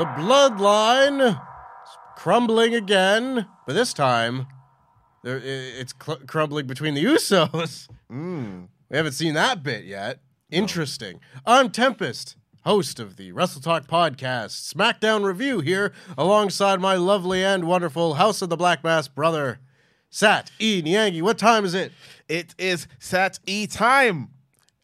The bloodline is crumbling again, but this time it's cl- crumbling between the Usos. Hmm. We haven't seen that bit yet. Interesting. I'm Tempest, host of the WrestleTalk podcast, SmackDown review here, alongside my lovely and wonderful House of the Black Mass brother, Sat E Nyangi. What time is it? It is Sat E time.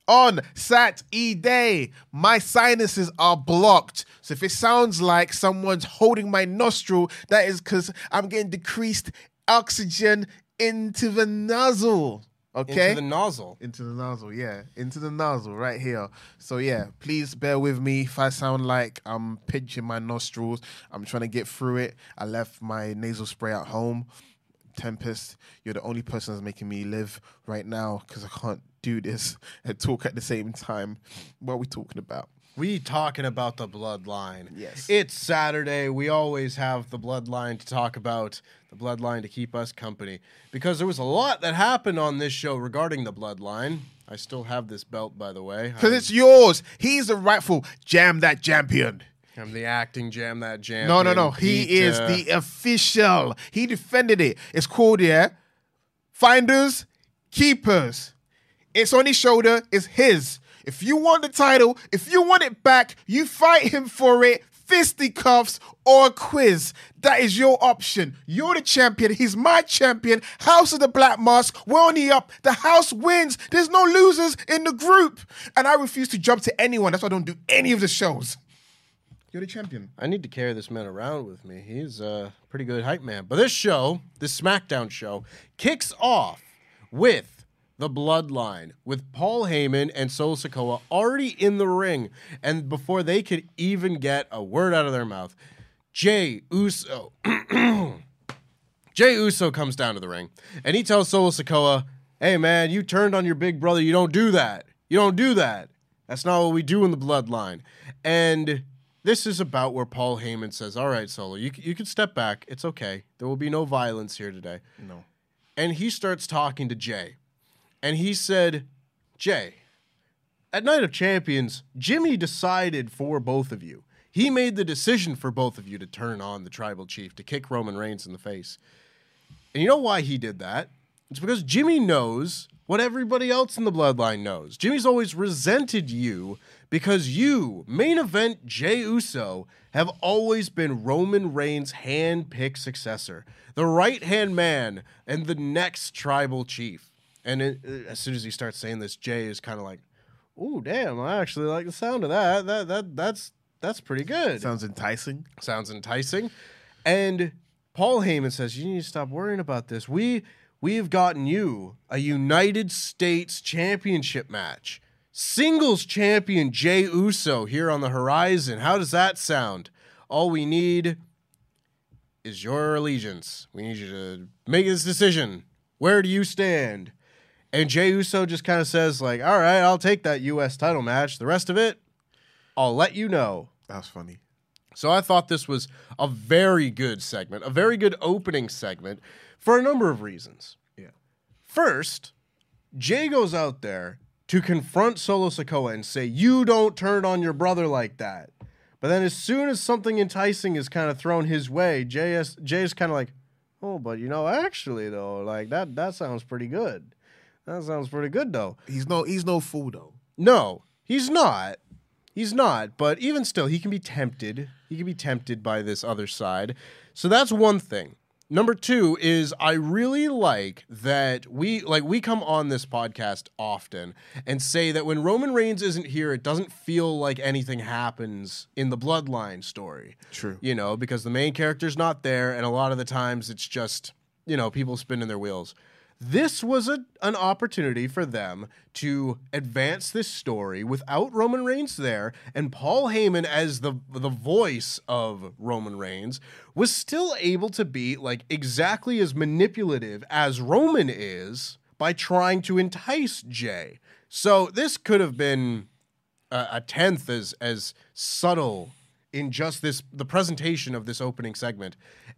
On Sat E day, my sinuses are blocked. So if it sounds like someone's holding my nostril, that is because I'm getting decreased oxygen into the nozzle. Okay? Into the nozzle. Into the nozzle, yeah. Into the nozzle right here. So yeah, please bear with me if I sound like I'm pinching my nostrils. I'm trying to get through it. I left my nasal spray at home. Tempest, you're the only person that's making me live right now because I can't do this and talk at the same time. What are we talking about? We talking about the bloodline. Yes. It's Saturday. We always have the bloodline to talk about, the bloodline to keep us company. Because there was a lot that happened on this show regarding the bloodline. I still have this belt, by the way. Because it's yours. He's the rightful jam that champion. I'm the acting jam that jam. No, no, no. He is uh, the official. He defended it. It's called, yeah, Finders, Keepers. It's on his shoulder. It's his. If you want the title, if you want it back, you fight him for it. Fisticuffs or a quiz. That is your option. You're the champion. He's my champion. House of the Black Mask. We're on the up. The house wins. There's no losers in the group. And I refuse to jump to anyone. That's why I don't do any of the shows. You're the champion. I need to carry this man around with me. He's a pretty good hype man. But this show, this SmackDown show, kicks off with the bloodline, with Paul Heyman and Solo Sikoa already in the ring. And before they could even get a word out of their mouth, Jey Uso. Jey Uso comes down to the ring and he tells Solo Sikoa, Hey man, you turned on your big brother. You don't do that. You don't do that. That's not what we do in the bloodline. And this is about where Paul Heyman says, All right, Solo, you, you can step back. It's okay. There will be no violence here today. No. And he starts talking to Jay. And he said, Jay, at Night of Champions, Jimmy decided for both of you. He made the decision for both of you to turn on the tribal chief, to kick Roman Reigns in the face. And you know why he did that? It's because Jimmy knows what everybody else in the bloodline knows. Jimmy's always resented you because you, main event Jey Uso, have always been Roman Reigns' hand-picked successor, the right-hand man and the next tribal chief. And it, uh, as soon as he starts saying this, Jay is kind of like, "Oh, damn! I actually like the sound of that. That that that's that's pretty good." Sounds enticing. sounds enticing. And Paul Heyman says, "You need to stop worrying about this. We we've gotten you a United States Championship match. Singles champion Jey Uso here on the horizon. How does that sound? All we need is your allegiance. We need you to make this decision. Where do you stand?" And Jey Uso just kind of says like, "All right, I'll take that US title match. The rest of it, I'll let you know." That's funny. So I thought this was a very good segment, a very good opening segment for a number of reasons. Yeah. First, Jay goes out there to confront Solo Sikoa and say, You don't turn on your brother like that. But then as soon as something enticing is kind of thrown his way, Jay is, Jay is kind of like, oh, but you know, actually though, like that that sounds pretty good. That sounds pretty good though. He's no he's no fool though. No, he's not. He's not. But even still, he can be tempted. He can be tempted by this other side. So that's one thing. Number two is I really like that we like we come on this podcast often and say that when Roman Reigns isn't here, it doesn't feel like anything happens in the bloodline story. True. You know, because the main character's not there, and a lot of the times it's just, you know, people spinning their wheels. This was a, an opportunity for them to advance this story without Roman Reigns there, and Paul Heyman as the the voice of Roman Reigns was still able to be like exactly as manipulative as Roman is by trying to entice Jay. So this could have been a, a tenth as as subtle in just this the presentation of this opening segment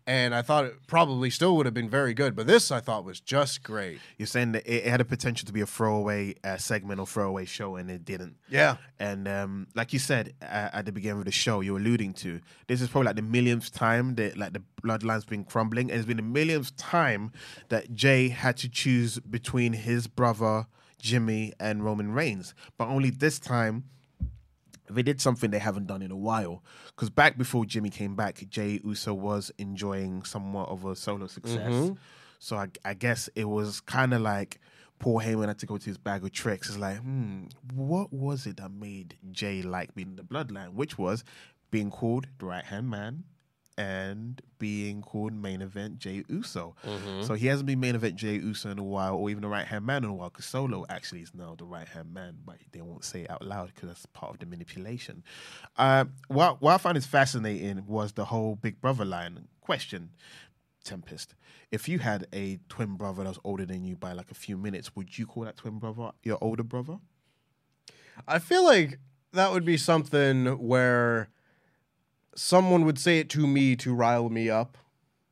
and i thought it probably still would have been very good but this i thought was just great. You're saying that it, had a potential to be a throwaway uh, segment or throwaway show, and it didn't. yeah. And um, like you said uh, at the beginning of the show, you're alluding to this is probably like the millionth time that like the bloodline's been crumbling, and it's been the millionth time that Jay had to choose between his brother Jimmy and Roman Reigns, but only this time they did something they haven't done in a while. Because back before Jimmy came back, Jey Uso was enjoying somewhat of a solo success. So I, I guess it was kind of like Paul Heyman had to go to his bag of tricks. It's like, hmm, what was it that made Jay like being the bloodline? Which was being called the right hand man and being called main event Jey Uso. So he hasn't been main event Jey Uso in a while, or even the right hand man in a while, because Solo actually is now the right hand man, but they won't say it out loud because that's part of the manipulation. Uh, what, what I found is fascinating was the whole Big Brother line question. Tempest, if you had a twin brother that was older than you by like a few minutes, would you call that twin brother your older brother? i feel like that would be something where someone would say it to me to rile me up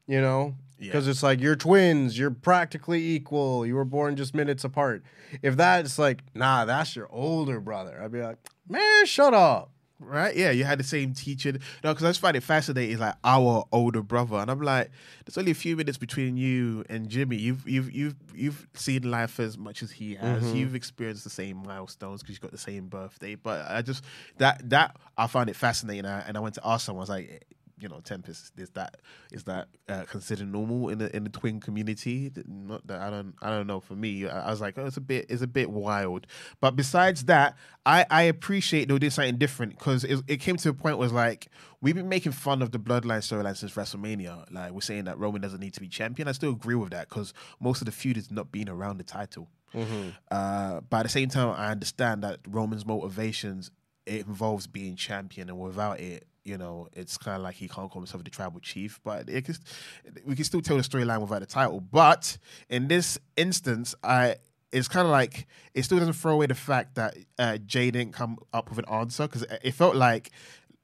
you know? Because it's like you're twins you're practically equal you were born just minutes apart. If that's like nah that's your older brother i'd be like man shut up Right? Yeah, you had the same teacher. No, because I just find it fascinating, is like our older brother, and I'm like, there's only a few minutes between you and Jimmy. You've you've you've you've seen life as much as he has. Mm-hmm. You've experienced the same milestones because you've got the same birthday. But I just that that I found it fascinating, and I, and I went to ask someone. I was like, you know, Tempest is that is that uh, considered normal in the in the twin community? Not that I don't I don't know. For me, I, I was like, oh, it's a bit it's a bit wild. But besides that, I I appreciate they did something different because it, it came to a point where it's like we've been making fun of the bloodline storyline since WrestleMania. Like we're saying that Roman doesn't need to be champion. I still agree with that because most of the feud is not being around the title. Uh, but at the same time, I understand that Roman's motivations it involves being champion, and without it, you know, it's kind of like he can't call himself the tribal chief. But it we can still tell the storyline without the title. But in this instance, I it's kind of like it still doesn't throw away the fact that uh, Jay didn't come up with an answer because it felt like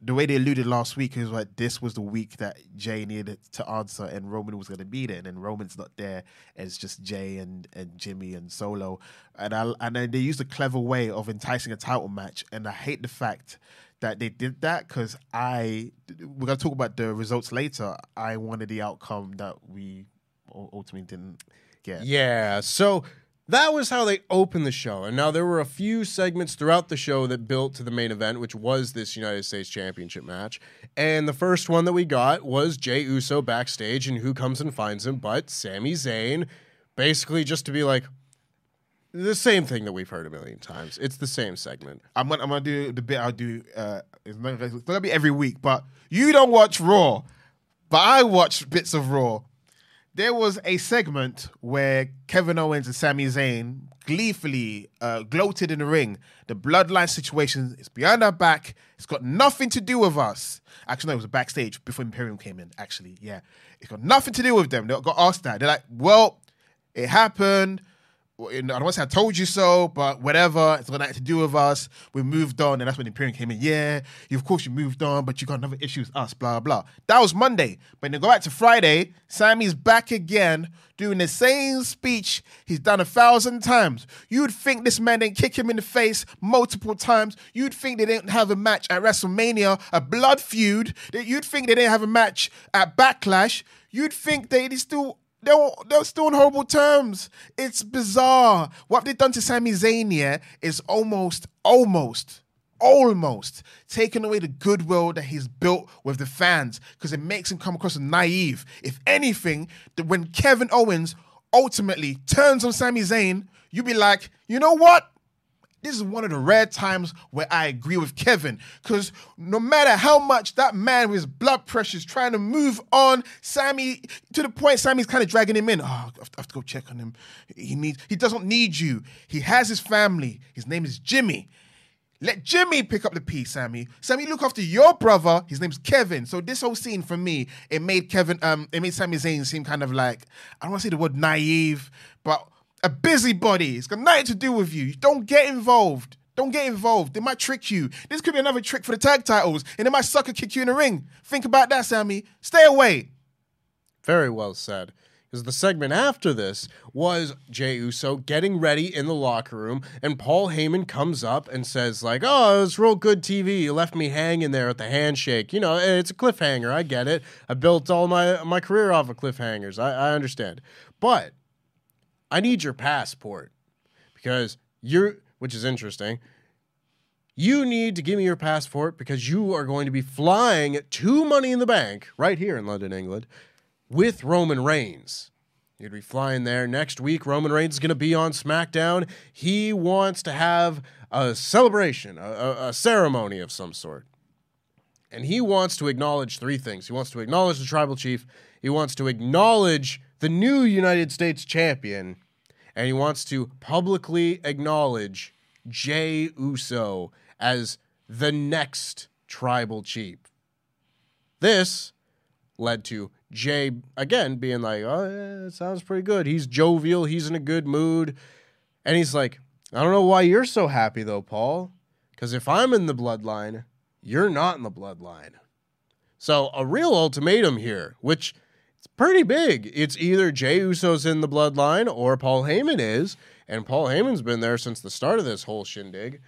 the way they alluded last week is like this was the week that Jay needed to answer and Roman was going to be there, and then Roman's not there. It's just Jay and, and Jimmy and Solo, and I and then they used a clever way of enticing a title match, and I hate the fact that they did that because I we're gonna talk about the results later. I wanted the outcome that we ultimately didn't get. Yeah. So that was how they opened the show. And now there were a few segments throughout the show that built to the main event, which was this United States Championship match. And the first one that we got was Jey Uso backstage, and who comes and finds him but Sami Zayn, basically just to be like, the same thing that we've heard a million times. It's the same segment. I'm gonna, I'm gonna do the bit I'll do. Uh, it's not, it's not gonna be every week, but you don't watch Raw, but I watch bits of Raw. There was a segment where Kevin Owens and Sami Zayn gleefully uh, gloated in the ring. The bloodline situation is behind our back. It's got nothing to do with us. Actually, no, it was backstage before Imperium came in. Actually, yeah, it's got nothing to do with them. They got asked that. They're like, "Well, it happened." I don't want to say I told you so, but whatever. It's got nothing to do with us. We moved on, and that's when the Imperium came in. Yeah, you, of course you moved on, but you got another issue with us. Blah blah. That was Monday. But then go back to Friday. Sammy's back again, doing the same speech he's done a thousand times. You'd think this man didn't kick him in the face multiple times. You'd think they didn't have a match at WrestleMania, a blood feud. You'd think they didn't have a match at Backlash. You'd think they still they're, they're still on horrible terms. It's bizarre. What they've done to Sami Zayn here is almost, almost, almost taking away the goodwill that he's built with the fans because it makes him come across as naive. If anything, when Kevin Owens ultimately turns on Sami Zayn, you'd be like, you know what? This is one of the rare times where I agree with Kevin. Because no matter how much that man with his blood pressure is trying to move on, Sammy, to the point Sammy's kind of dragging him in. Oh, I have to go check on him. He needs he doesn't need you. He has his family. His name is Jimmy. Let Jimmy pick up the piece, Sammy. Sammy, look after your brother. His name's Kevin. So this whole scene for me, it made Kevin, um, it made Sami Zayn seem kind of like I don't want to say the word naive, but a busybody. It's got nothing to do with you. Don't get involved. Don't get involved. They might trick you. This could be another trick for the tag titles, and they might sucker kick you in the ring. Think about that, Sammy. Stay away. Very well said. Because the segment after this was Jey Uso getting ready in the locker room, and Paul Heyman comes up and says, like, oh, it was real good TV. You left me hanging there at the handshake. You know, it's a cliffhanger. I get it. I built all my, my career off of cliffhangers. I, I understand. But I need your passport because you're, which is interesting. You need to give me your passport because you are going to be flying to Money in the Bank right here in London, England, with Roman Reigns. You'd be flying there next week. Roman Reigns is going to be on SmackDown. He wants to have a celebration, a, a, a ceremony of some sort. And he wants to acknowledge three things. He wants to acknowledge the tribal chief, he wants to acknowledge the new United States champion, and he wants to publicly acknowledge Jey Uso as the next tribal chief. This led to Jey again being like, "Oh, yeah, it sounds pretty good. He's jovial. He's in a good mood." And he's like, "I don't know why you're so happy though, Paul. Because if I'm in the bloodline, you're not in the bloodline." So a real ultimatum here, which pretty big. It's either Jey Uso's in the bloodline or Paul Heyman is, and Paul Heyman's been there since the start of this whole shindig.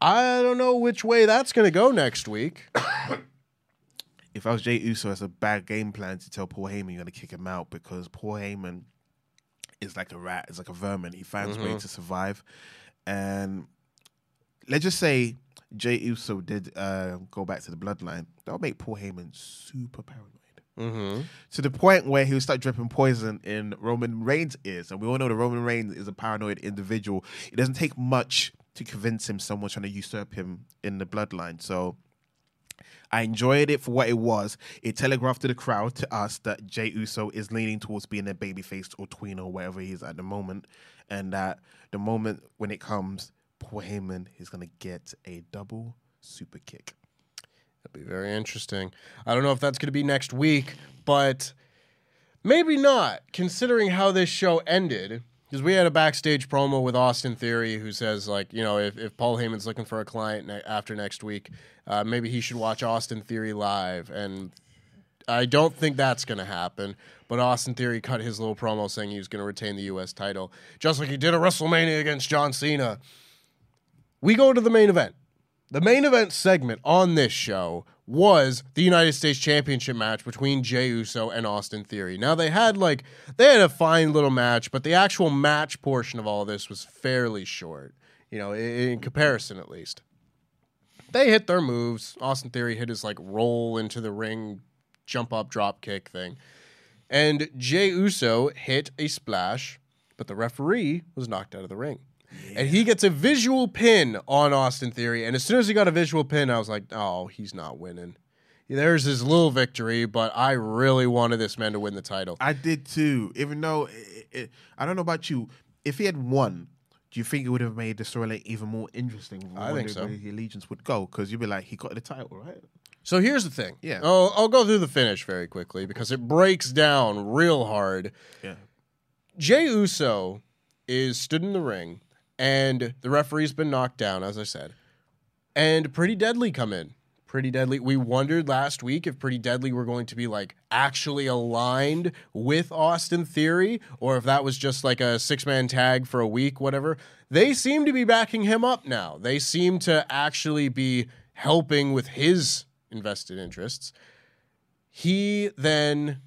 I don't know which way that's going to go next week. if I was Jey Uso, it's a bad game plan to tell Paul Heyman you're going to kick him out because Paul Heyman is like a rat, is like a vermin. He finds mm-hmm. ways to survive. And let's just say Jey Uso did uh, go back to the bloodline. That'll make Paul Heyman super paranoid. Mm-hmm. To the point where he would start dripping poison in Roman Reigns' ears. And we all know that Roman Reigns is a paranoid individual. It doesn't take much to convince him someone's trying to usurp him in the bloodline. So I enjoyed it for what it was. It telegraphed to the crowd, to us, that Jey Uso is leaning towards being a babyface or tween or whatever he is at the moment. And that the moment when it comes, Paul Heyman is going to get a double super kick. That'd be very interesting. I don't know if that's going to be next week, but maybe not, considering how this show ended. Because we had a backstage promo with Austin Theory who says, like, you know, if, if Paul Heyman's looking for a client ne- after next week, uh, maybe he should watch Austin Theory live. And I don't think that's going to happen. But Austin Theory cut his little promo saying he was going to retain the U.S. title, just like he did at WrestleMania against John Cena. We go to the main event. The main event segment on this show was the United States Championship match between Jey Uso and Austin Theory. Now they had like they had a fine little match, but the actual match portion of all this was fairly short. You know, in, comparison at least. They hit their moves. Austin Theory hit his like roll into the ring, jump up, drop kick thing. And Jey Uso hit a splash, but the referee was knocked out of the ring. And he gets a visual pin on Austin Theory. And as soon as he got a visual pin, I was like, oh, he's not winning. There's his little victory, but I really wanted this man to win the title. I did too. Even though it, it, I don't know about you, if he had won, do you think it would have made the storyline even more interesting? I think so. The allegiance would go because you'd be like, he got the title, right? So here's the thing. Yeah. I'll, I'll go through the finish very quickly because it breaks down real hard. Yeah. Jey Uso is stood in the ring, and the referee's been knocked down, as I said, and Pretty Deadly come in. Pretty Deadly. We wondered last week if Pretty Deadly were going to be like actually aligned with Austin Theory or if that was just like a six man tag for a week, whatever. They seem to be backing him up now. They seem to actually be helping with his invested interests. He then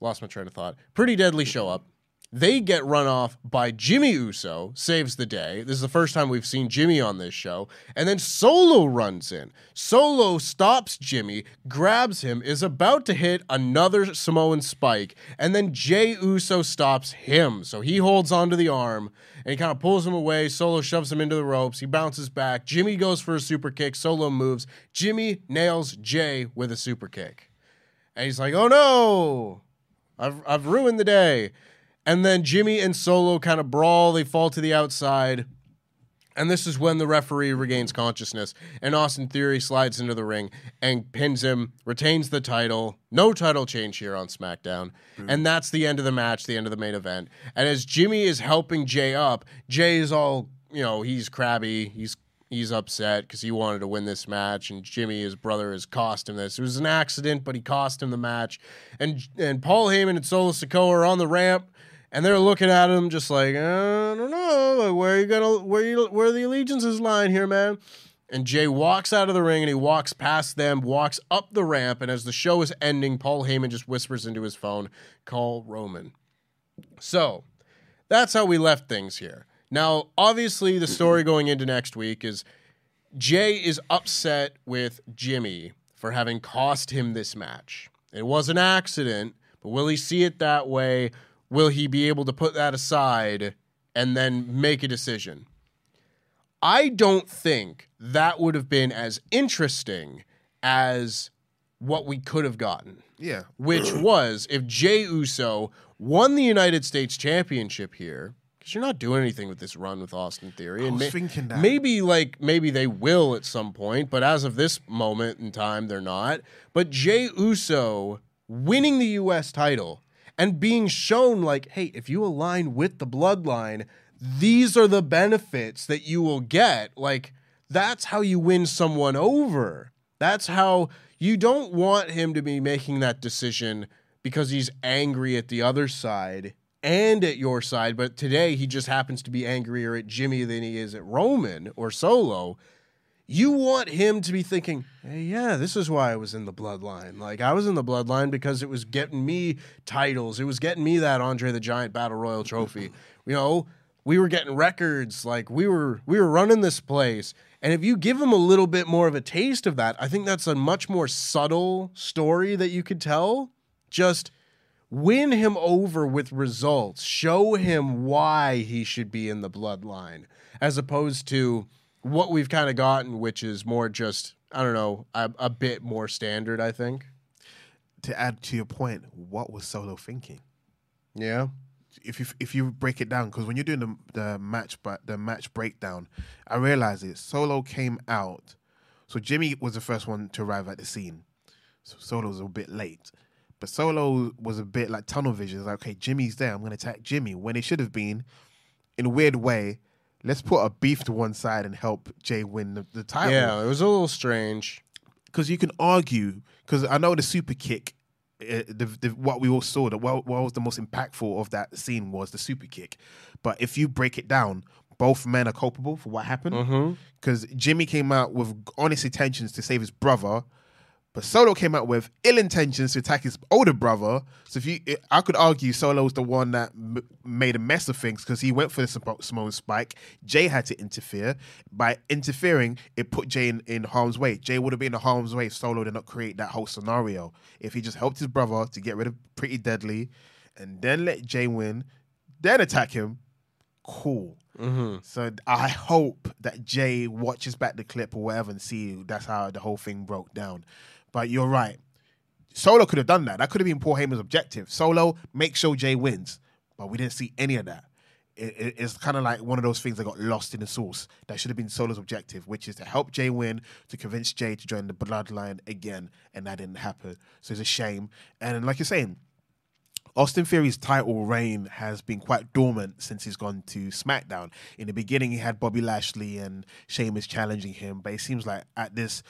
lost my train of thought. Pretty Deadly show up. They get run off by Jimmy Uso, saves the day. This is the first time we've seen Jimmy on this show. And then Solo runs in. Solo stops Jimmy, grabs him, is about to hit another Samoan spike. And then Jey Uso stops him. So he holds onto the arm and he kind of pulls him away. Solo shoves him into the ropes. He bounces back. Jimmy goes for a super kick. Solo moves. Jimmy nails Jay with a super kick. And he's like, oh no, I've, I've ruined the day. And then Jimmy and Solo kind of brawl. They fall to the outside. And this is when the referee regains consciousness. And Austin Theory slides into the ring and pins him, retains the title. No title change here on SmackDown. Hmm. And that's the end of the match, the end of the main event. And as Jimmy is helping Jay up, Jay is all, you know, he's crabby. He's he's upset because he wanted to win this match, and Jimmy, his brother, has cost him this. It was an accident, but he cost him the match. And and Paul Heyman and Solo Sikoa are on the ramp, and they're looking at him just like uh, I don't know, where you gonna where you where the allegiances lying here, man. And Jay walks out of the ring and he walks past them, walks up the ramp, and as the show is ending, Paul Heyman just whispers into his phone, "Call Roman." So that's how we left things here. Now, obviously, the story going into next week is Jay is upset with Jimmy for having cost him this match. It was an accident, but will he see it that way? Will he be able to put that aside and then make a decision? I don't think that would have been as interesting as what we could have gotten Yeah. which was if Jey Uso won the United States Championship here, because you're not doing anything with this run with Austin Theory. Was ma- thinking that. Maybe like maybe they will at some point, but as of this moment in time, they're not. But Jey Uso winning the US title and being shown like, hey, if you align with the bloodline, these are the benefits that you will get. Like, that's how you win someone over. That's how you don't want him to be making that decision because he's angry at the other side and at your side. But today he just happens to be angrier at Jimmy than he is at Roman or Solo. You want him to be thinking, hey, yeah, this is why I was in the bloodline. Like, I was in the bloodline because it was getting me titles. It was getting me that Andre the Giant Battle Royal trophy. You know, we were getting records. Like, we were we were running this place. And if you give him a little bit more of a taste of that, I think that's a much more subtle story that you could tell. Just win him over with results. Show him why he should be in the bloodline, as opposed to what we've kind of gotten, which is more just I don't know a, a bit more standard. I think. To add to your point, what was Solo thinking? Yeah. if you if you break it down, because when you're doing the the match but the match breakdown, I realized it. Solo came out, so Jimmy was the first one to arrive at the scene. So Solo was a bit late, but Solo was a bit like tunnel vision. It's like, okay, Jimmy's there. I'm gonna attack Jimmy when it should have been, in a weird way. Let's put a beef to one side and help Jay win the, the title Yeah, it was a little strange. because you can argue because I know the super kick, uh, the, the what we all saw that what, what was the most impactful of that scene was the super kick, but if you break it down, both men are culpable for what happened because Jimmy came out with honest intentions to save his brother. But Solo came out with ill intentions to attack his older brother. So if you, I could argue Solo was the one that m- made a mess of things because he went for the Samoan spike. Jay had to interfere. By interfering, it put Jay in, in harm's way. Jay would have been in harm's way if Solo did not create that whole scenario. If he just helped his brother to get rid of Pretty Deadly, and then let Jay win, then attack him, cool. Mm-hmm. So I hope that Jay watches back the clip or whatever and see that's how the whole thing broke down. But you're right. Solo could have done that. That could have been Paul Heyman's objective. Solo, make sure Jay wins. But we didn't see any of that. It, it- it's kind of like one of those things that got lost in the sauce. That should have been Solo's objective, which is to help Jay win, to convince Jay to join the bloodline again. And that didn't happen. So it's a shame. And like you're saying, Austin Theory's title reign has been quite dormant since he's gone to SmackDown. In the beginning, he had Bobby Lashley and Sheamus challenging him, but it seems like at this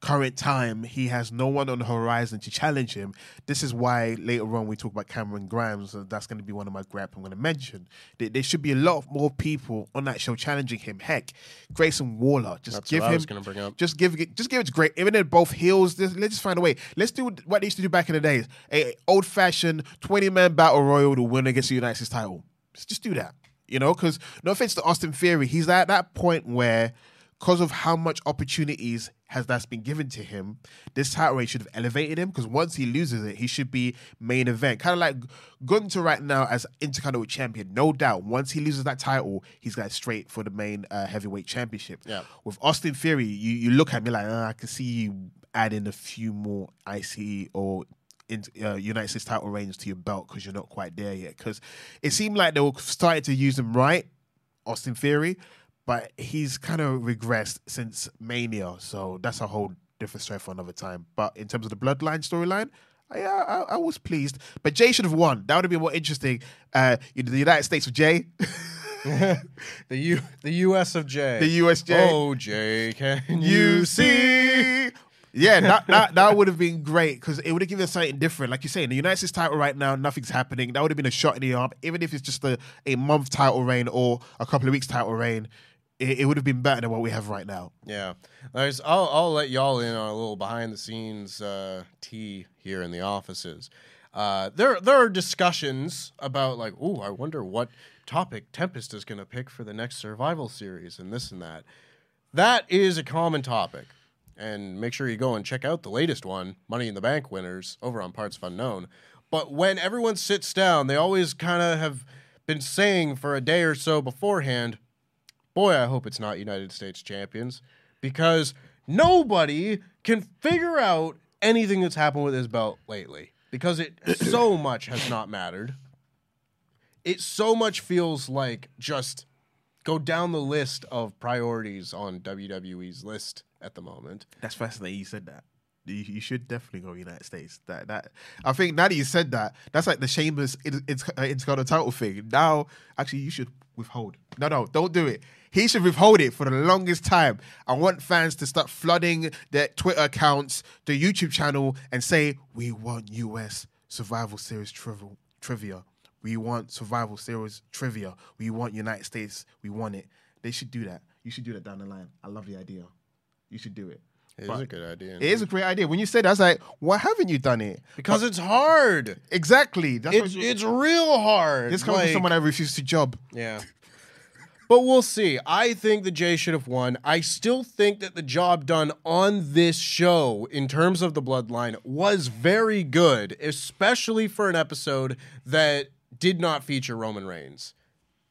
current time, he has no one on the horizon to challenge him. This is why later on we talk about Cameron Grimes. And that's going to be one of my grab I'm going to mention. There, there, should be a lot more people on that show challenging him. Heck, Grayson Waller, just That's give him. was gonna bring up. Just give it. Just give it to Great. Even they're both heels, let's just find a way. Let's do what they used to do back in the days: a old fashioned twenty man battle royal to win against the United States title. Just do that. You know, because no offense to Austin Theory, he's at that point where, because of how much opportunities has that's been given to him, this title reign should have elevated him. Because once he loses it, he should be main event, kind of like Gunther right now as Intercontinental Champion. No doubt, once he loses that title, he's got straight for the main uh, heavyweight championship. Yeah. With Austin Theory, you, you look at me like "Ah, I can see you adding a few more IC or in, uh, United States title reigns to your belt because you're not quite there yet. Because it seemed like they were starting to use him right, Austin Theory, but he's kind of regressed since Mania. So that's a whole different story for another time. But in terms of the Bloodline storyline. I, I, I was pleased, but Jay should have won. That would have been more interesting. Uh, you know, the United States of Jay, The U the US of J. the USJ. Oh J, can you see. Yeah, that, that, that would have been great because it would have given us something different. Like you say, in the United States title right now, nothing's happening. That would have been a shot in the arm, even if it's just a, a month title reign or a couple of weeks title reign. It, it would have been better than what we have right now. Yeah, I'll I'll let y'all in on a little behind the scenes uh, tea here in the offices. Uh, there there are discussions about like, oh, I wonder what topic Tempest is going to pick for the next survival series and this and that. That is a common topic, and make sure you go and check out the latest one, Money in the Bank winners, over on partsFUNknown. But when everyone sits down, they always kind of have been saying for a day or so beforehand, boy, I hope it's not United States champions because nobody can figure out anything that's happened with his belt lately because it so much has not mattered. It so much feels like just go down the list of priorities on WWE's list at the moment. That's fascinating. You said that. You, you should definitely go United States. That that I think now that you said that, that's like the Sheamus it, it's it's got a title thing. Now, actually, you should withhold. No, no, don't do it. He should withhold it for the longest time. I want fans to start flooding their Twitter accounts, the YouTube channel, and say we want US Survival Series trivia. Trivia. We want Survival Series trivia. We want United States. We want it. They should do that. You should do that down the line. I love the idea. You should do it. It is a good idea. It is a great idea. When you said that, I was like, why haven't you done it? because it's hard. Exactly. That's It's what- it's real hard. this comes Like- from someone that refused to job. Yeah. But we'll see. I think the Jay should have won. I still think that the job done on this show, in terms of the bloodline, was very good, especially for an episode that did not feature Roman Reigns.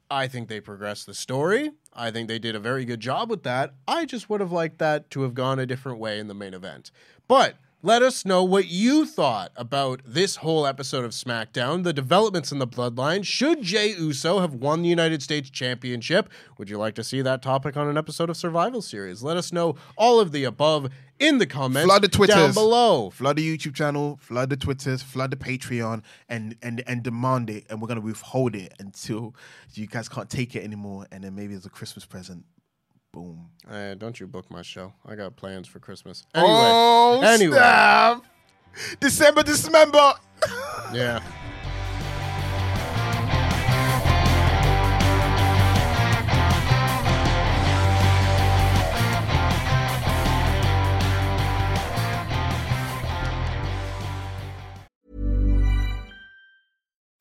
I think they progressed the story. I think they did a very good job with that. I just would have liked that to have gone a different way in the main event. But let us know what you thought about this whole episode of SmackDown, the developments in the bloodline. Should Jey Uso have won the United States Championship? Would you like to see that topic on an episode of Survival Series? Let us know all of the above in the comments Flood the Twitters. down below. Flood the YouTube channel, flood the Twitters, flood the Patreon, and and and demand it. And we're gonna withhold it until you guys can't take it anymore. And then maybe as a Christmas present. Boom. Uh, don't you book my show. I got plans for Christmas. Anyway, oh, anyway. snap. December, December. Yeah.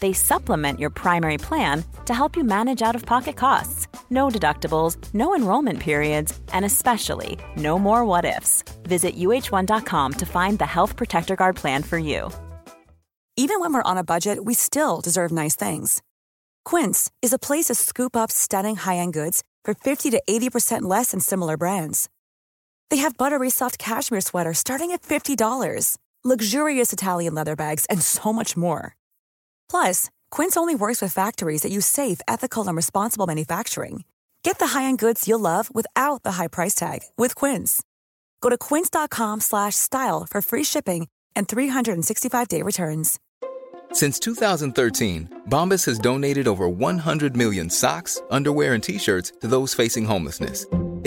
They supplement your primary plan to help you manage out of pocket costs. No deductibles, no enrollment periods, and especially no more what ifs. Visit uh1.com to find the Health Protector Guard plan for you. Even when we're on a budget, we still deserve nice things. Quince is a place to scoop up stunning high end goods for 50 to 80% less than similar brands. They have buttery soft cashmere sweaters starting at $50, luxurious Italian leather bags, and so much more. Plus, Quince only works with factories that use safe, ethical, and responsible manufacturing. Get the high-end goods you'll love without the high price tag with Quince. Go to quince.com/style for free shipping and 365-day returns. Since 2013, Bombas has donated over 100 million socks, underwear, and t-shirts to those facing homelessness.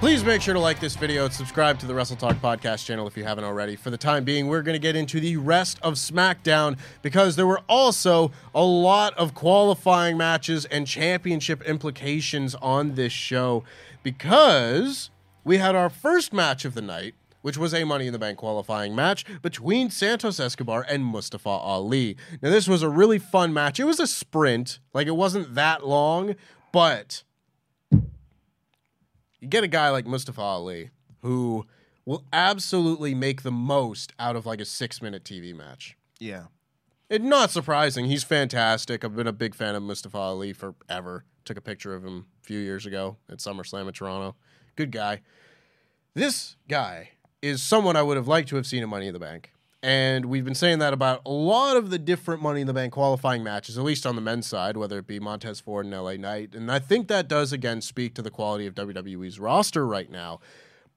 Please make sure to like this video and subscribe to the WrestleTalk podcast channel if you haven't already. For the time being, we're going to get into the rest of SmackDown because there were also a lot of qualifying matches and championship implications on this show because we had our first match of the night. Which was a Money in the Bank qualifying match between Santos Escobar and Mustafa Ali. Now, this was a really fun match. It was a sprint, like, it wasn't that long, but you get a guy like Mustafa Ali who will absolutely make the most out of like a six minute TV match. Yeah. Not surprising. He's fantastic. I've been a big fan of Mustafa Ali forever. Took a picture of him a few years ago at SummerSlam in Toronto. Good guy. This guy is someone I would have liked to have seen in Money in the Bank. And we've been saying that about a lot of the different Money in the Bank qualifying matches, at least on the men's side, whether it be Montez Ford and LA Knight. And I think that does, again, speak to the quality of WWE's roster right now.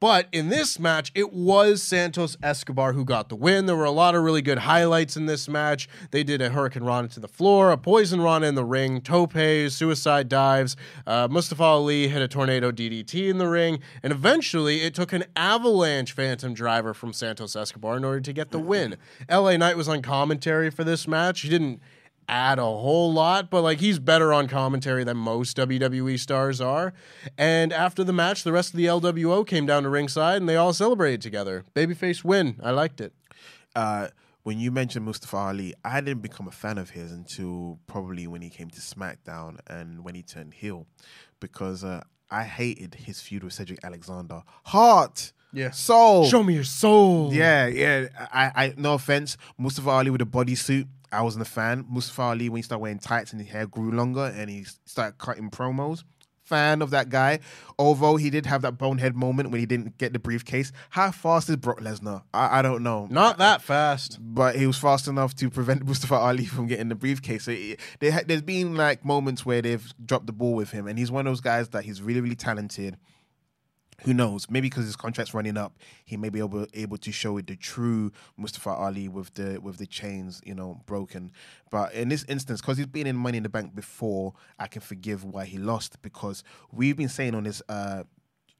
But in this match, it was Santos Escobar who got the win. There were a lot of really good highlights in this match. They did a Hurricanrana to the floor, a Poison Rana in the ring, topes, suicide dives. Uh, Mustafa Ali hit a tornado DDT in the ring, and eventually it took an avalanche Phantom Driver from Santos Escobar in order to get the win. LA Knight was on commentary for this match. He didn't add a whole lot, but like he's better on commentary than most WWE stars are. And after the match, the rest of the LWO came down to ringside and they all celebrated together. Babyface win. I liked it. Uh, when you mentioned Mustafa Ali, I didn't become a fan of his until probably when he came to SmackDown and when he turned heel, because uh, I hated his feud with Cedric Alexander. Heart, Yeah. soul. Show me your soul. Yeah, yeah. I, I, no offense, Mustafa Ali with a bodysuit. I wasn't a fan. Mustafa Ali when he started wearing tights and his hair grew longer and he started cutting promos. Fan of that guy. Although he did have that bonehead moment when he didn't get the briefcase. How fast is Brock Lesnar? I, I don't know. Not that fast. but he was fast enough to prevent Mustafa Ali from getting the briefcase. So it, there, ha- there's been like moments where they've dropped the ball with him, and he's one of those guys that he's really, really talented. Who knows? Maybe because his contract's running up, he may be able able to show it the true Mustafa Ali with the with the chains, you know, broken. But in this instance, because he's been in Money in the Bank before, I can forgive why he lost because we've been saying on this uh,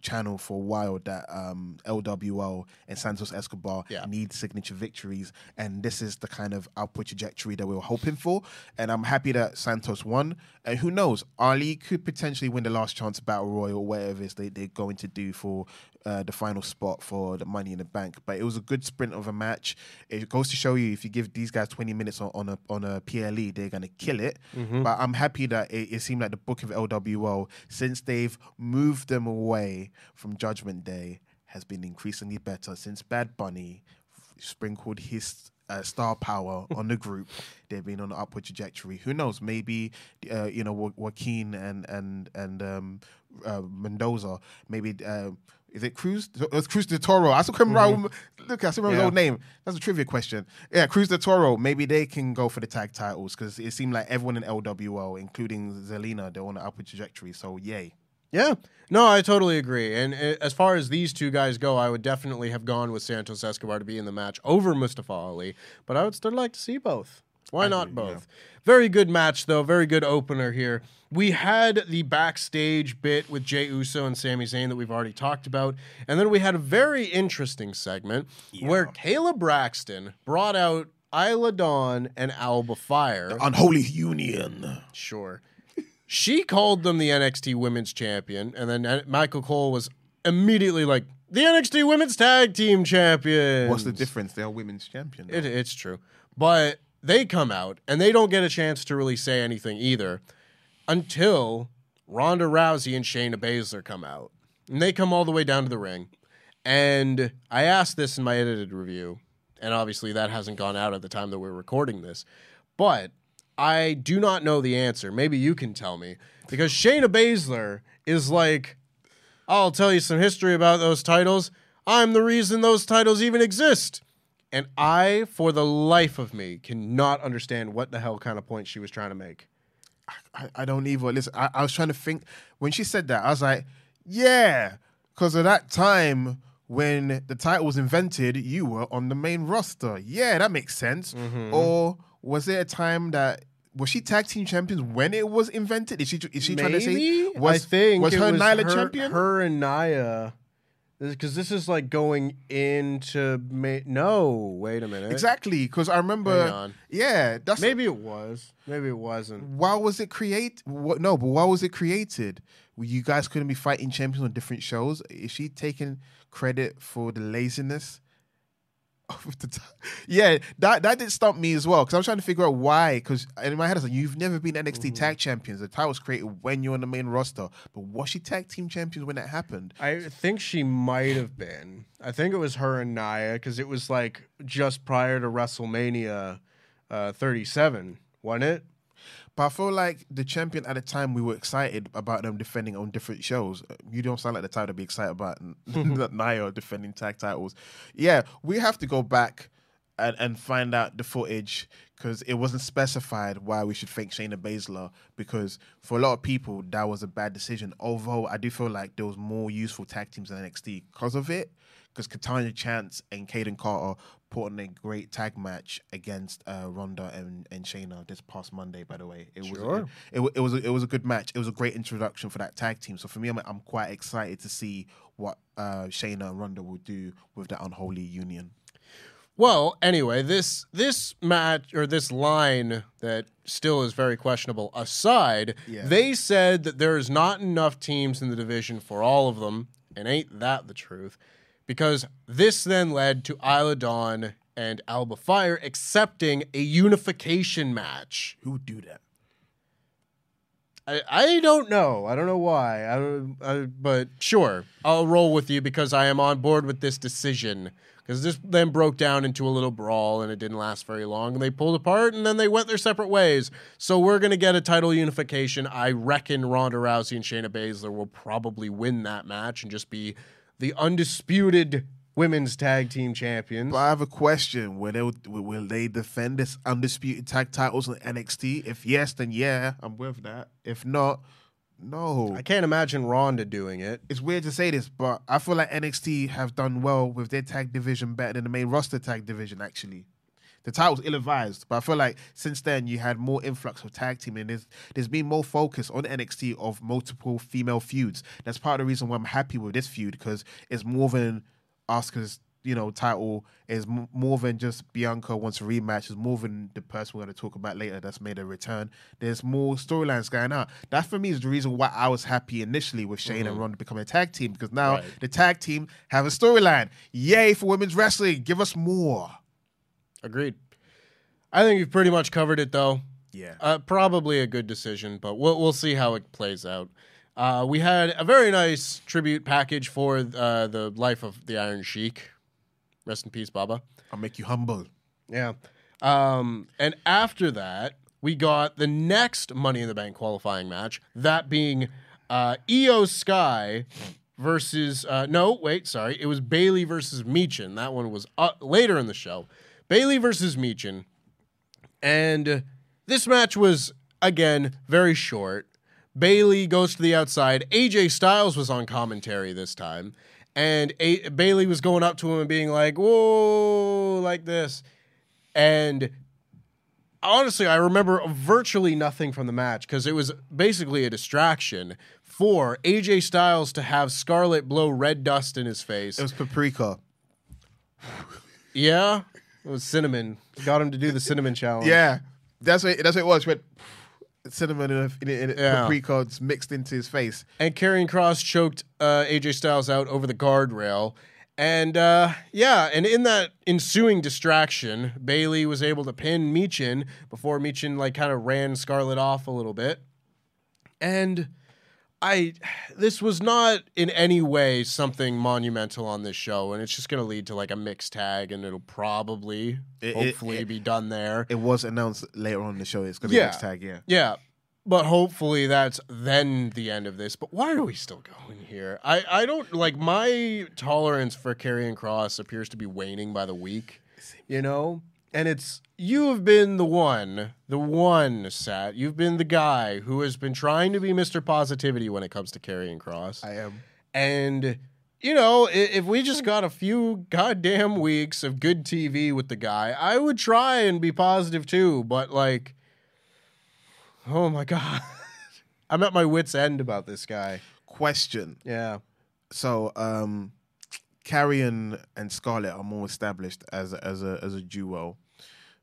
channel for a while that um, LWO and Santos Escobar Yeah. need signature victories, and this is the kind of output trajectory that we were hoping for. And I'm happy that Santos won. And who knows, Ali could potentially win the last chance battle royal whatever it is they, they're going to do for uh, the final spot for the Money in the Bank. But it was a good sprint of a match. It goes to show you if you give these guys 20 minutes on, on a on a PLE, they're gonna kill it. But I'm happy that it, it seemed like the book of LWO, since they've moved them away from Judgment Day, has been increasingly better since Bad Bunny sprinkled his uh, star power on the group. They've been on an upward trajectory. Who knows? Maybe uh, you know Jo- Joaquin and and and um, uh, Mendoza. Maybe uh, Is it Cruz? It was Cruz del Toro. I still remember. Mm-hmm. Look, I still remember Yeah. his old name. That's a trivia question. Yeah, Cruz del Toro. Maybe they can go for the tag titles because it seemed like everyone in LWO, including Zelina, they're on an upward trajectory. So yay. Yeah. No, I totally agree. And uh, as far as these two guys go, I would definitely have gone with Santos Escobar to be in the match over Mustafa Ali, but I would still like to see both. Why not both? Very good match, though. Very good opener here. We had the backstage bit with Jey Uso and Sami Zayn that we've already talked about. And then we had a very interesting segment where Kayla Braxton brought out Isla Dawn and Alba Fyre. Unholy Union. Sure. She called them the NXT Women's Champion, and then Michael Cole was immediately like, the NXT Women's Tag Team Champion. What's the difference? They're women's champion. It, it's true. But they come out, and they don't get a chance to really say anything either until Ronda Rousey and Shayna Baszler come out. And they come all the way down to the ring. And I asked this in my edited review, and obviously that hasn't gone out at the time that we're recording this. But I do not know the answer. Maybe you can tell me. Because Shayna Baszler is like, I'll tell you some history about those titles. I'm the reason those titles even exist. And I, for the life of me, cannot understand what the hell kind of point she was trying to make. I, I don't even listen. I, I was trying to think when she said that. I was like, yeah, because at that time when the title was invented, you were on the main roster. Yeah, that makes sense. Mm-hmm. Or was there a time that was she tag team champions when it was invented? Is she is she trying to say was I think was her Nyla her, champion? Her and Nia, because this is like going into no. Wait a minute. exactly, because I remember. Yeah, that's Maybe it was. Maybe it wasn't. why was it create? What, no, but why was it created? You guys couldn't be fighting champions on different shows. Is she taking credit for the laziness? of the ti- yeah, that that did stump me as well because I was trying to figure out why. Because in my head, I was like, "You've never been NXT tag champions. The title was created when you're on the main roster, but was she tag team champions when that happened?" I think she might have been. I think it was her and Nia because it was like just prior to WrestleMania uh, 37, wasn't it? But I feel like the champion at the time we were excited about them defending on different shows. You don't sound like the type to be excited about Nia defending tag titles. Yeah, we have to go back and, and find out the footage because it wasn't specified why we should thank Shayna Baszler because for a lot of people that was a bad decision. Although I do feel like there was more useful tag teams in NXT because of it. Because Katana Chance and Kayden Carter put on a great tag match against uh, Ronda and, and Shayna this past Monday. By the way, it was Sure. it, it was a, it was a good match. It was a great introduction for that tag team. So for me, I'm, I'm quite excited to see what uh, Shayna and Ronda will do with that unholy union. Well, anyway, this this match or this line that still is very questionable aside, Yeah. they said that there's not enough teams in the division for all of them, and ain't that the truth? Because this then led to Isla Dawn and Alba Fyre accepting a unification match. Who would do that? I, I don't know. I don't know why. I don't. I, but sure, I'll roll with you because I am on board with this decision. Because this then broke down into a little brawl and it didn't last very long. And they pulled apart and then they went their separate ways. So we're gonna get a title unification. I reckon Ronda Rousey and Shayna Baszler will probably win that match and just be the undisputed women's tag team champions. But I have a question: Will they will will they defend this undisputed tag titles in NXT? If yes, then yeah, I'm with that. If not, no. I can't imagine Ronda doing it. it's weird to say this, but I feel like NXT have done well with their tag division better than the main roster tag division. Actually, the title's ill-advised, but I feel like since then you had more influx of tag team, and there's there's been more focus on NXT of multiple female feuds. That's part of the reason why I'm happy with this feud because it's more than Asuka's you know title is m- more than just Bianca wants a rematch. It's more than the person we're going to talk about later that's made a return. There's more storylines going on. That for me is the reason why I was happy initially with Shane mm-hmm. and Ronda becoming a tag team because now Right. the tag team have a storyline. Yay for women's wrestling! Give us more. Agreed. I think you've pretty much covered it though. Yeah. Uh, probably a good decision, but we'll we'll see how it plays out. Uh, we had a very nice tribute package for uh, the life of the Iron Sheik. Rest in peace, Baba. I'll make you humble. Yeah. Um, and after that, we got the next Money in the Bank qualifying match, that being uh, Io Sky versus uh, no, wait, sorry, it was Bayley versus Michin. That one was uh, later in the show. Bayley versus Michin, and this match was again very short. Bayley goes to the outside. AJ Styles was on commentary this time, and A- Bayley was going up to him and being like, "Whoa," like this, and honestly, I remember virtually nothing from the match because it was basically a distraction for AJ Styles to have Scarlett blow red dust in his face. It was paprika. yeah, it was cinnamon. Got him to do the cinnamon challenge. Yeah, that's what that's what it was. She went cinnamon in, a, in, a, in Yeah. paprika mixed into his face. and Karrion Kross choked uh, AJ Styles out over the guardrail. And uh, yeah, and in that ensuing distraction, Bayley was able to pin Michin before Michin like kind of ran Scarlett off a little bit. And I, this was not in any way something monumental on this show, and it's just going to lead to like a mixed tag, and it'll probably, It- it- hopefully, it- be done there. It was announced later on in the show. It's gonna be Yeah. next tag. Yeah. Yeah. But hopefully that's then the end of this. But why are we still going here? I, I don't like my tolerance for Karrion Kross appears to be waning by the week. You know? And it's you have been the one, the one, Sat. You've been the guy who has been trying to be Mr. Positivity when it comes to Karrion Kross. I am. And you know, if we just got a few goddamn weeks of good TV with the guy, I would try and be positive too. But like, oh my god, I'm at my wits' end about this guy. Question. Yeah, So, um, Karrion and Scarlett are more established as a, as a as a duo.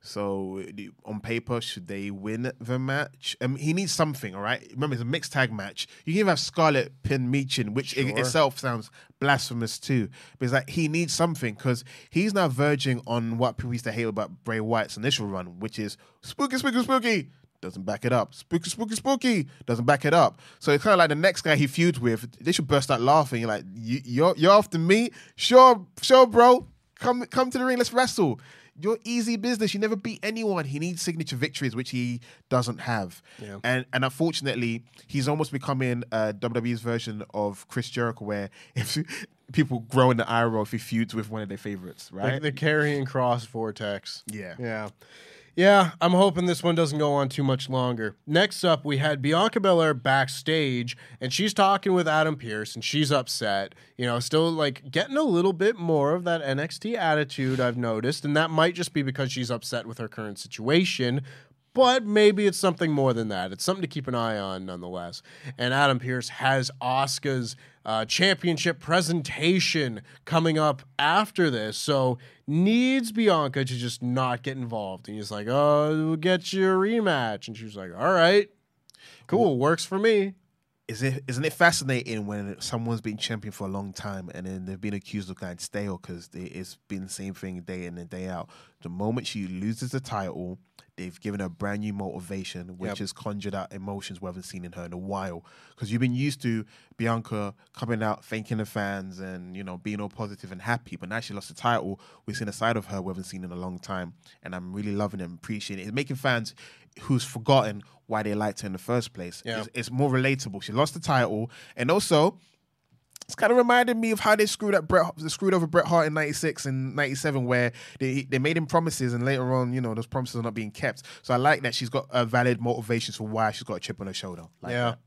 So, on paper, should they win the match? Um, he needs something, all right. Remember, it's a mixed tag match. You can even have Scarlett pin Michin, which in Sure. itself sounds blasphemous too. Because like he needs something because he's now verging on what people used to hate about Bray Wyatt's initial run, which is spooky, spooky, spooky. Doesn't back it up. Spooky, spooky, spooky. Doesn't back it up. So it's kind of like the next guy he feuds with. They should burst out laughing. You're like, you, you're you're after me? Sure, sure, bro. Come come to the ring. Let's wrestle. You're easy business. You never beat anyone. He needs signature victories, which he doesn't have. Yeah. And and unfortunately, he's almost becoming uh, WWE's version of Chris Jericho, where if people grow in the eye roll if he feuds with one of their favorites, right? like the Karrion Kross vortex. yeah. Yeah. Yeah, I'm hoping this one doesn't go on too much longer. Next up, we had Bianca Belair backstage, and she's talking with Adam Pearce, and she's upset. You know, still like getting a little bit more of that NXT attitude I've noticed, and that might just be because she's upset with her current situation. But maybe it's something more than that. It's something to keep an eye on, nonetheless. And Adam Pearce has Asuka's uh, championship presentation coming up after this, so needs Bianca to just not get involved. And he's like, "Oh, we'll get you a rematch," and she's like, "All right, cool, works for me." is it isn't it fascinating when someone's been champion for a long time and then they've been accused of going stale because it's been the same thing day in and day out. The moment she loses the title, they've given her brand new motivation, which Yep. has conjured out emotions we haven't seen in her in a while. Because you've been used to Bianca coming out thanking the fans and you know being all positive and happy, but now she lost the title. We've seen a side of her we haven't seen in a long time, and I'm really loving it and appreciating it. It's making fans who's forgotten why they liked her in the first place. Yeah. It's, it's more relatable. She lost the title, and also it's kind of reminded me of how they screwed up Bret, they screwed over Bret Hart in '96 and '97, where they they made him promises, and later on, you know, those promises are not being kept. So I like that she's got a valid motivations for why she's got a chip on her shoulder. Like yeah. that.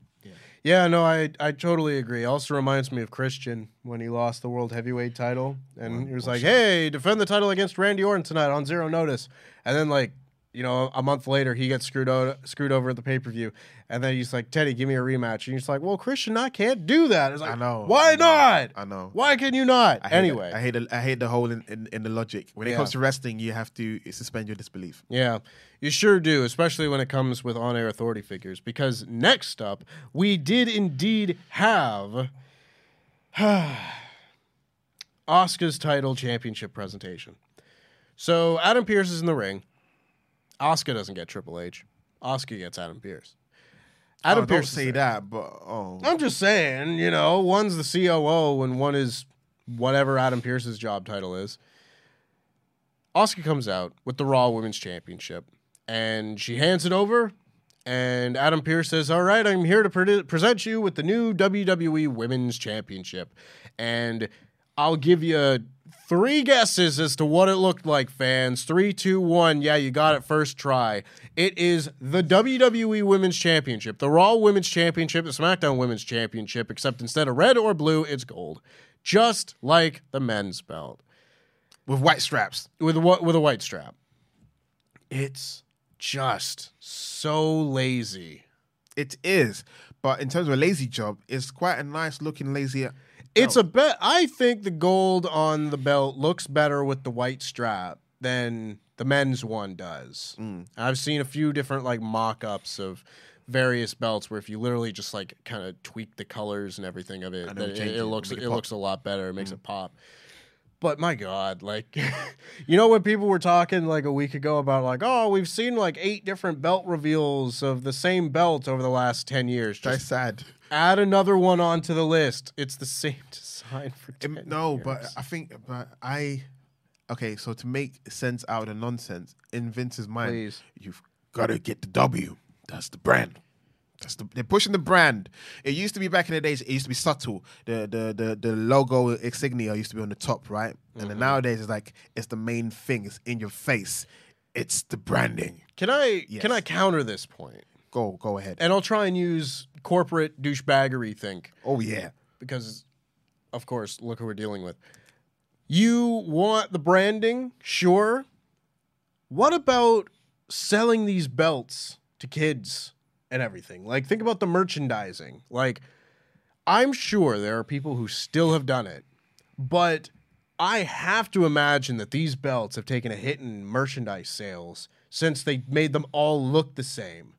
Yeah, no, I I totally agree. Also reminds me of Christian when he lost the world heavyweight title, and he was like, "Hey, defend the title against Randy Orton tonight on zero notice," and then like. You know, a month later, he gets screwed out, screwed over at the pay per view, and then he's like, "Teddy, give me a rematch." And he's like, "Well, Christian, I can't do that." It's like, I know, Why I know, not? I know. Why can you not? I anyway, the, I hate the, I hate the whole in, in, in the logic. When it Yeah. comes to wrestling, you have to suspend your disbelief. Yeah, you sure do, especially when it comes with on air authority figures. Because next up, we did indeed have Asuka's title championship presentation. So Adam Pearce is in the ring. Asuka doesn't get Triple H. Asuka gets Adam Pearce. Oh, Adam oh, Pearce don't say that, but oh, I'm just saying, you know, one's the COO and one is whatever Adam Pearce's job title is. Asuka comes out with the Raw Women's Championship and she hands it over And Adam Pearce says, All right, I'm here to pre- present you with the new WWE Women's Championship. And I'll give you three guesses as to what it looked like, fans. Three, two, one. Yeah, you got it first try. It is the WWE Women's Championship, the Raw Women's Championship, the SmackDown Women's Championship, except instead of red or blue, it's gold. Just like the men's belt with white straps. with a, wh- with a white strap. It's just so lazy. It is, but in terms of a lazy job, it's quite a nice looking lazy. It's a bet. I think the gold on the belt looks better with the white strap than the men's one does. Mm. I've seen a few different like mock-ups of various belts where if you literally just like kind of tweak the colors and everything of it, it, it it, looks it, it. Mm. looks a lot better. It makes it pop. But my God, like, you know, when people were talking like a week ago about like, oh, we've seen like eight different belt reveals of the same belt over the last ten years. That's Just sad. Add another one onto the list. It's the same design for Um, 10 no, years. but I think, but I, okay. So to make sense out of nonsense in Vince's mind, Please. you've got to get the W. That's the brand. That's the, they're pushing the brand. It used to be back in the days. It used to be subtle. The the the the logo insignia used to be on the top, right? And Mm-hmm. then nowadays it's like it's the main thing. It's in your face. It's the branding. Can I Yes. can I counter this point? Go go ahead. And I'll try and use corporate douchebaggery think oh yeah. because of course, look who we're dealing with. You want the branding, sure. What about selling these belts to kids and everything? Like think about the merchandising. Like I'm sure there are people who still have done it, but I have to imagine that these belts have taken a hit in merchandise sales since they made them all look the same.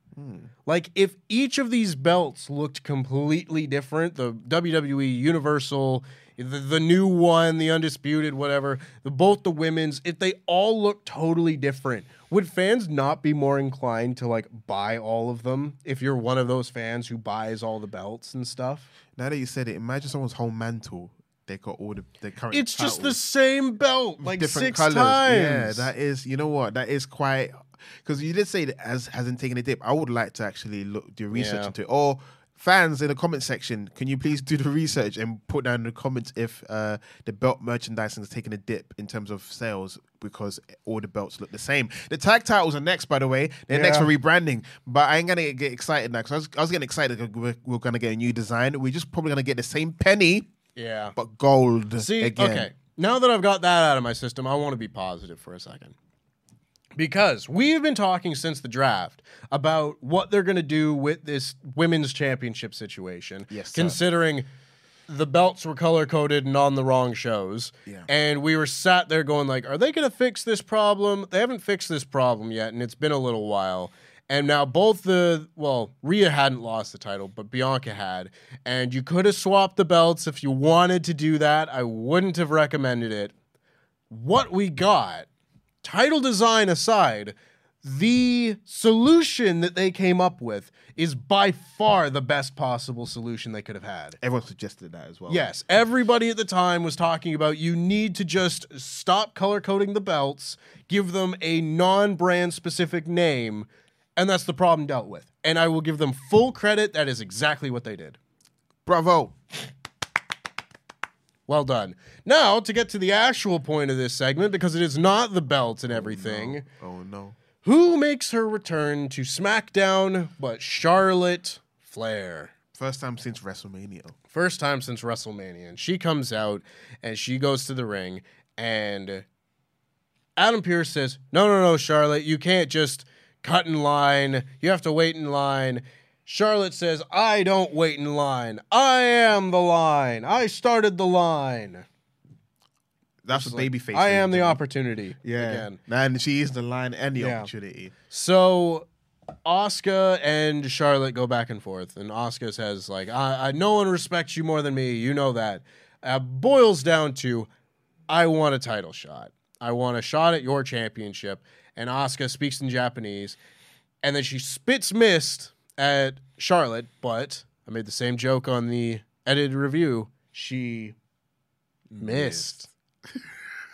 Like if each of these belts looked completely different, the WWE Universal, the, the new one, the undisputed, whatever, the both the women's, if they all look totally different, would fans not be more inclined to like buy all of them if you're one of those fans who buys all the belts and stuff? Now that you said it, imagine someone's whole mantle. They got all the, the current. It's just the same belt, like different six colours. times. Yeah, that is. You know what? That is quite. Because you did say that as hasn't taken a dip. I would like to actually look do research Yeah. into it. Or fans in the comment section, can you please do the research and put down in the comments if uh, the belt merchandising has taken a dip in terms of sales because all the belts look the same. The tag titles are next, by the way. They're next for rebranding. But I ain't gonna get excited now because I was, I was getting excited. We're, we're gonna get a new design. We're just probably gonna get the same penny yeah. but gold See, again. okay. Now that I've got that out of my system, I want to be positive for a second. Because we've been talking since the draft about what they're going to do with this women's championship situation. Yes, sir. Considering the belts were color coded and on the wrong shows. Yeah. And we were sat there going like, are they going to fix this problem? They haven't fixed this problem yet, and it's been a little while. And now both the well, Rhea hadn't lost the title, but Bianca had. And you could have swapped the belts if you wanted to do that. I wouldn't have recommended it. What we got, title design aside, the solution that they came up with is by far the best possible solution they could have had. Everyone suggested that as well. Yes, everybody at the time was talking about you need to just stop color coding the belts, give them a non brand specific name, and that's the problem dealt with. And I will give them full credit. That is exactly what they did. Bravo. Well done. Now, to get to the actual point of this segment, because it is not the belt and everything, Oh no. Oh, who makes her return to SmackDown but Charlotte Flair? First time since WrestleMania. First time since WrestleMania. And she comes out and she goes to the ring and Adam Pearce says, No, no, no, Charlotte, you can't just cut in line. You have to wait in line. Charlotte says, I don't wait in line. I am the line. I started the line. That's a Like, baby face. I am the opportunity. Yeah. Again. And she is the line and the Yeah. opportunity. So Asuka and Charlotte go back and forth, and Asuka says, "Like, I, I no one respects you more than me. You know that." Uh, boils down to, "I want a title shot. I want a shot at your championship." And Asuka speaks in Japanese, and then she spits mist at Charlotte. But I made the same joke on the edited review. She missed.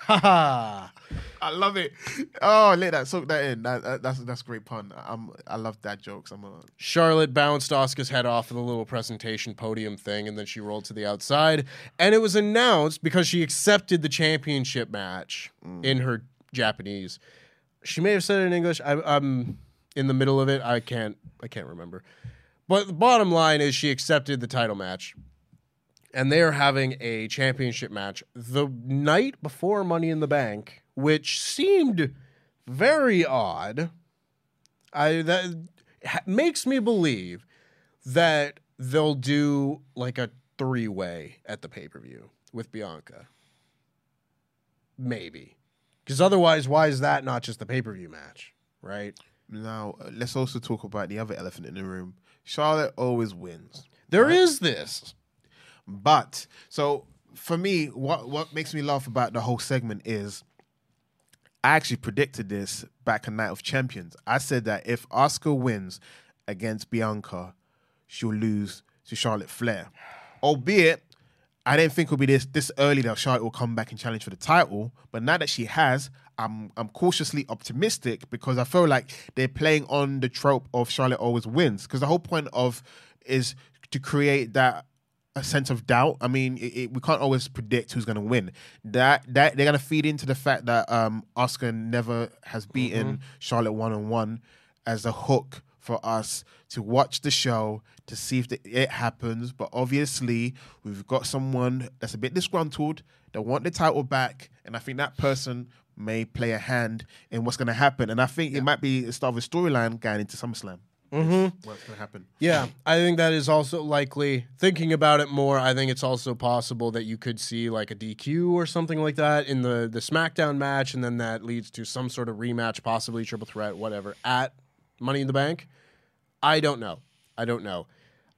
Haha. I love it. Oh, let that soak that in. That, that- that's that's a great pun. I'm I love that jokes. I'm a Charlotte bounced Asuka's head off of the little presentation podium thing, and then she rolled to the outside. And it was announced because she accepted the championship match mm. in her Japanese. She may have said it in English. I, I'm in the middle of it. I can't. I can't remember. But the bottom line is she accepted the title match, and they are having a championship match the night before Money in the Bank, which seemed very odd. I that ha- makes me believe that they'll do like a three way at the pay per view with Bianca. Maybe, because otherwise, why is that not just the pay per view match, right? now. uh, Let's also talk about the other elephant in the room. Charlotte always wins. There is this. But so for me, what what makes me laugh about the whole segment is I actually predicted this back on Night of Champions. I said that if Asuka wins against Bianca, she'll lose to Charlotte Flair. Albeit, I didn't think it would be this this early that Charlotte will come back and challenge for the title. But now that she has, I'm I'm cautiously optimistic because I feel like they're playing on the trope of Charlotte always wins. Because the whole point of is to create that a sense of doubt. I mean, it, it, we can't always predict who's going to win. That that they're going to feed into the fact that um, Asuka never has beaten Charlotte one on one as a hook for us to watch the show to see if the, it happens. But obviously, we've got someone that's a bit disgruntled that want the title back, and I think that person may play a hand in what's going to happen. And I think it might be the start of a storyline going into SummerSlam. Mm-hmm. What's going to happen? Yeah, I think that is also likely. Thinking about it more, I think it's also possible that you could see like a DQ or something like that in the the SmackDown match, and then that leads to some sort of rematch, possibly triple threat, whatever, at Money in the Bank. I don't know. I don't know.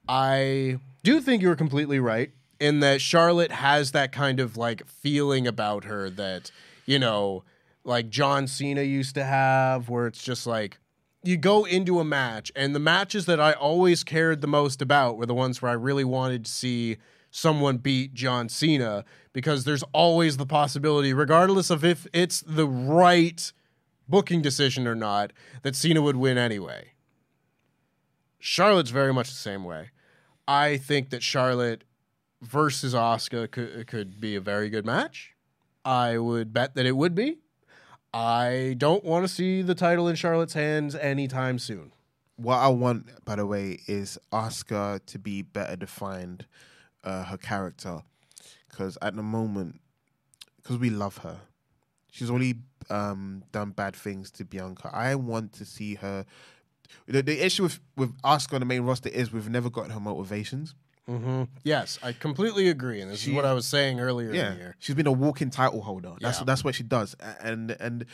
I do think you were completely right in that Charlotte has that kind of like feeling about her that, you know, like John Cena used to have, where it's just like you go into a match, and the matches that I always cared the most about were the ones where I really wanted to see someone beat John Cena because there's always the possibility, regardless of if it's the right booking decision or not, that Cena would win anyway. Charlotte's very much the same way. I think that Charlotte versus Asuka could, could be a very good match. I would bet that it would be. I don't want to see the title in Charlotte's hands anytime soon. What I want, by the way, is Asuka to be better defined, uh, her character, because at the moment, because we love her, she's only um, done bad things to Bianca. I want to see her. The, the issue with with Asuka on the main roster is we've never gotten her motivations. Yes, I completely agree, and this She- is what I was saying earlier in Yeah, the year. she's been a walking title holder. That's Yeah. that's what she does, and and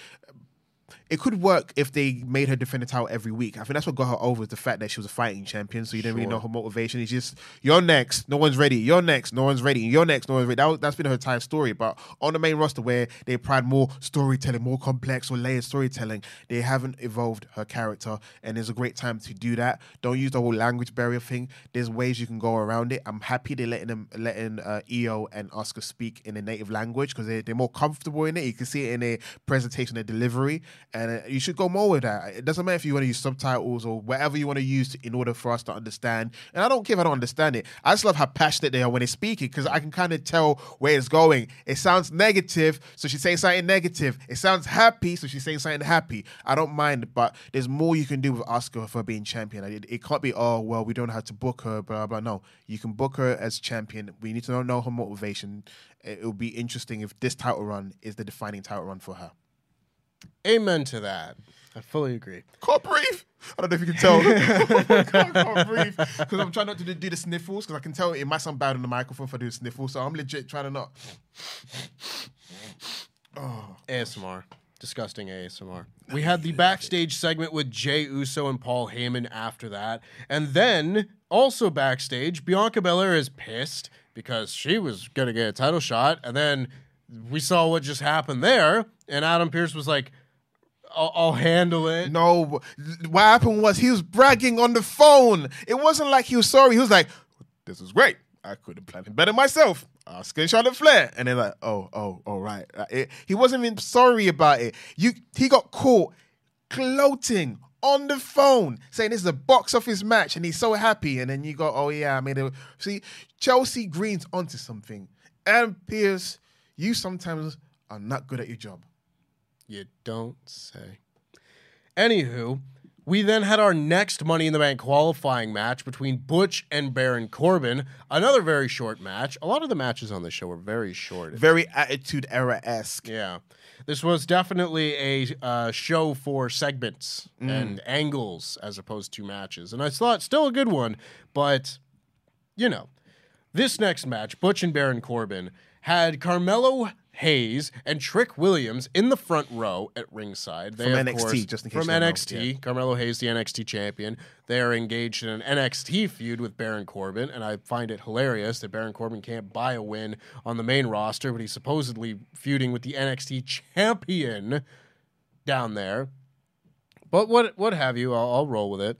it could work if they made her defend the title every week. I think that's what got her over is the fact that she was a fighting champion, so you didn't really know her motivation. It's just you're next, no one's ready. You're next, no one's ready. You're next, no one's ready. That, that's been her entire story. But on the main roster, where they pride more storytelling, more complex or layered storytelling, they haven't evolved her character, and it's a great time to do that. Don't use the whole language barrier thing. There's ways you can go around it. I'm happy they're letting them letting uh, Io and Asuka speak in a native language because they, they're more comfortable in it. You can see it in their presentation, their delivery, and uh, you should go more with that. It doesn't matter if you want to use subtitles or whatever you want to use in order for us to understand. And I don't care if I don't understand it. I just love how passionate they are when they're speaking because I can kind of tell where it's going. It sounds negative, so she's saying something negative. It sounds happy, so she's saying something happy. I don't mind, but there's more you can do with Asuka for being champion. It, it can't be, oh, well, we don't how to book her, blah, blah. No, you can book her as champion. We need to know, know her motivation. It will be interesting if this title run is the defining title run for her. Amen to that. I fully agree. Can't breathe. I don't know if you can tell. my God, I can't breathe because I'm trying not to do, do the sniffles because I can tell it might sound bad on the microphone if I do a sniffle. So I'm legit trying to not. Oh. ASMR. Disgusting ASMR. We had the backstage segment with Jey Uso and Paul Heyman after that. And then, also backstage, Bianca Belair is pissed because she was going to get a title shot. And then we saw what just happened there. And Adam Pearce was like, I'll, I'll handle it. No, what happened was he was bragging on the phone. It wasn't like he was sorry. He was like, "This is great. I could have planned it better myself. Asking Charlotte Flair, and they're like, oh, oh, all right. It- he wasn't even sorry about it. You, he got caught gloating on the phone, saying this is a box office match, and he's so happy. And then you go, oh yeah, I made it. See, Chelsea Green's onto something, and Pearce, you sometimes are not good at your job. You don't say. Anywho, we then had our next Money in the Bank qualifying match between Butch and Baron Corbin. Another very short match. A lot of the matches on this show were very short. Very attitude era esque. Yeah. This was definitely a uh, show for segments and angles as opposed to matches. And I thought still a good one, but you know, this next match, Butch and Baron Corbin, had Carmelo Hayes and Trick Williams in the front row at ringside. They, From NXT, course- just in case from you don't know, NXT. yeah. Carmelo Hayes, the NXT champion. They are engaged in an NXT feud with Baron Corbin, and I find it hilarious that Baron Corbin can't buy a win on the main roster, but he's supposedly feuding with the NXT champion down there. But what what have you? I'll, I'll roll with it.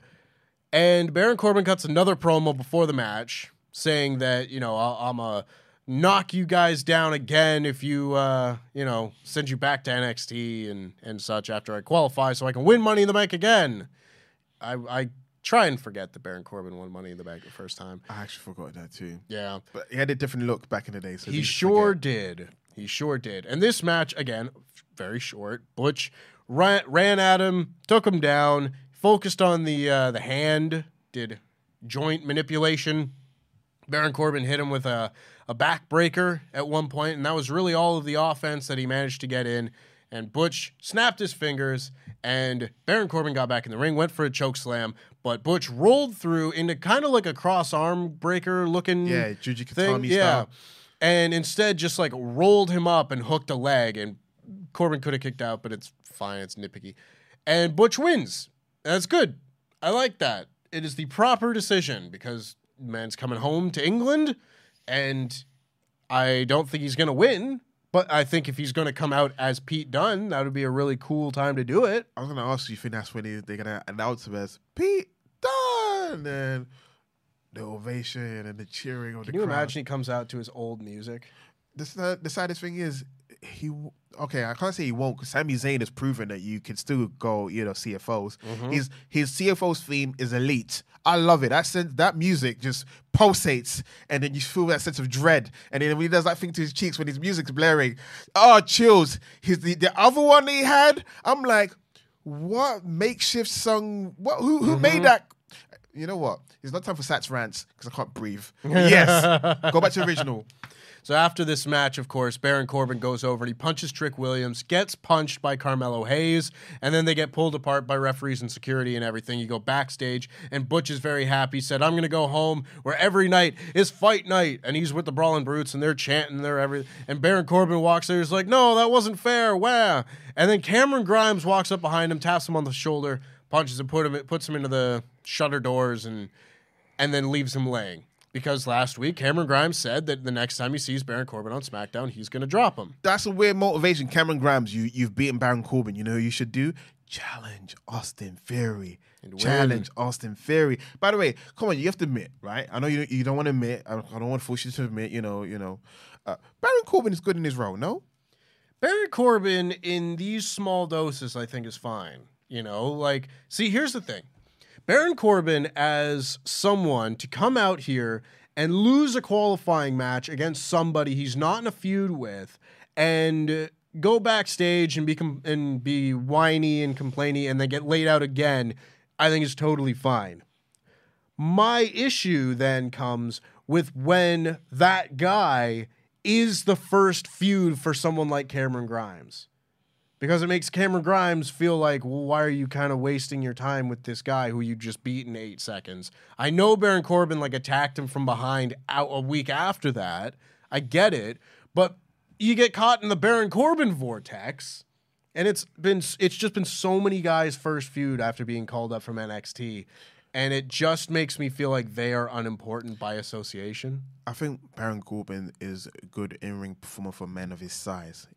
And Baron Corbin cuts another promo before the match, saying that you know I'll, I'm a knock you guys down again if you uh, you know send you back to NXT and and such after I qualify, so I can win Money in the Bank again. I I try and forget that Baron Corbin won Money in the Bank the first time. I actually forgot that too. Yeah, But he had a different look back in the day. So he it's easy to sure forget. did. He sure did. And this match, again, very short. Butch ran, ran at him, took him down, focused on the uh, the hand, did joint manipulation. Baron Corbin hit him with a, a backbreaker at one point, and that was really all of the offense that he managed to get in. And Butch snapped his fingers, and Baron Corbin got back in the ring, went for a choke slam, but Butch rolled through into kind of like a cross arm breaker looking Yeah, Juji. Gatame Yeah. style. And instead just like rolled him up and hooked a leg, and Corbin could have kicked out, but it's fine, it's nitpicky. And Butch wins. That's good. I like that. It is the proper decision because man's coming home to England, and I don't think he's gonna win. But I think if he's going to come out as Pete Dunne, that would be a really cool time to do it. I was gonna ask you, you think that's when he- they're gonna announce him as Pete Dunne and the ovation and the cheering of Can the you crowd. imagine he comes out to his old music? The, the saddest thing is he. Okay, I can't say he won't because Sami Zayn has proven that you can still go, you know, CFOs. Mm-hmm. His his CFO's theme is elite. I love it. That sense, that music just pulsates, and then you feel that sense of dread. And then when he does that thing to his cheeks when his music's blaring, oh, chills. His the, the other one he had, I'm like, what makeshift song? What who who Mm-hmm. made that? You know what? It's not time for Sats rants because I can't breathe. Yes, go back to original. So after this match, of course, Baron Corbin goes over and he punches Trick Williams, gets punched by Carmelo Hayes, and then they get pulled apart by referees and security and everything. You go backstage, and Butch is very happy. Said, "I'm going to go home where every night is fight night," and he's with the Brawling Brutes, and they're chanting, they're every. And Baron Corbin walks there, he's like, "No, that wasn't fair." Wow. And then Cameron Grimes walks up behind him, taps him on the shoulder, punches him, put him, puts him into the shutter doors, and and then leaves him laying. Because last week, Cameron Grimes said that the next time he sees Baron Corbin on SmackDown, he's going to drop him. That's a weird motivation. Cameron Grimes, you you've beaten Baron Corbin. You know who you should do? Challenge Austin Theory. And Challenge Austin Theory. By the way, come on, you have to admit, right? I know you you don't want to admit. I, I don't want to force you to admit. You know, you know. Uh, Baron Corbin is good in his role. No, Baron Corbin in these small doses, I think, is fine. You know, like, see, here's the thing Baron Corbin as someone to come out here and lose a qualifying match against somebody he's not in a feud with and go backstage and be com- and be whiny and complainy and then get laid out again, I think is totally fine. My issue then comes with when that guy is the first feud for someone like Cameron Grimes. Because it makes Cameron Grimes feel like, well, why are you kind of wasting your time with this guy who you just beat in eight seconds? I know Baron Corbin like attacked him from behind out a week after that. I get it, but you get caught in the Baron Corbin vortex, and it's been it's just been so many guys first feud after being called up from NXT, and it just makes me feel like they are unimportant by association. I think Baron Corbin is a good in ring performer for men of his size.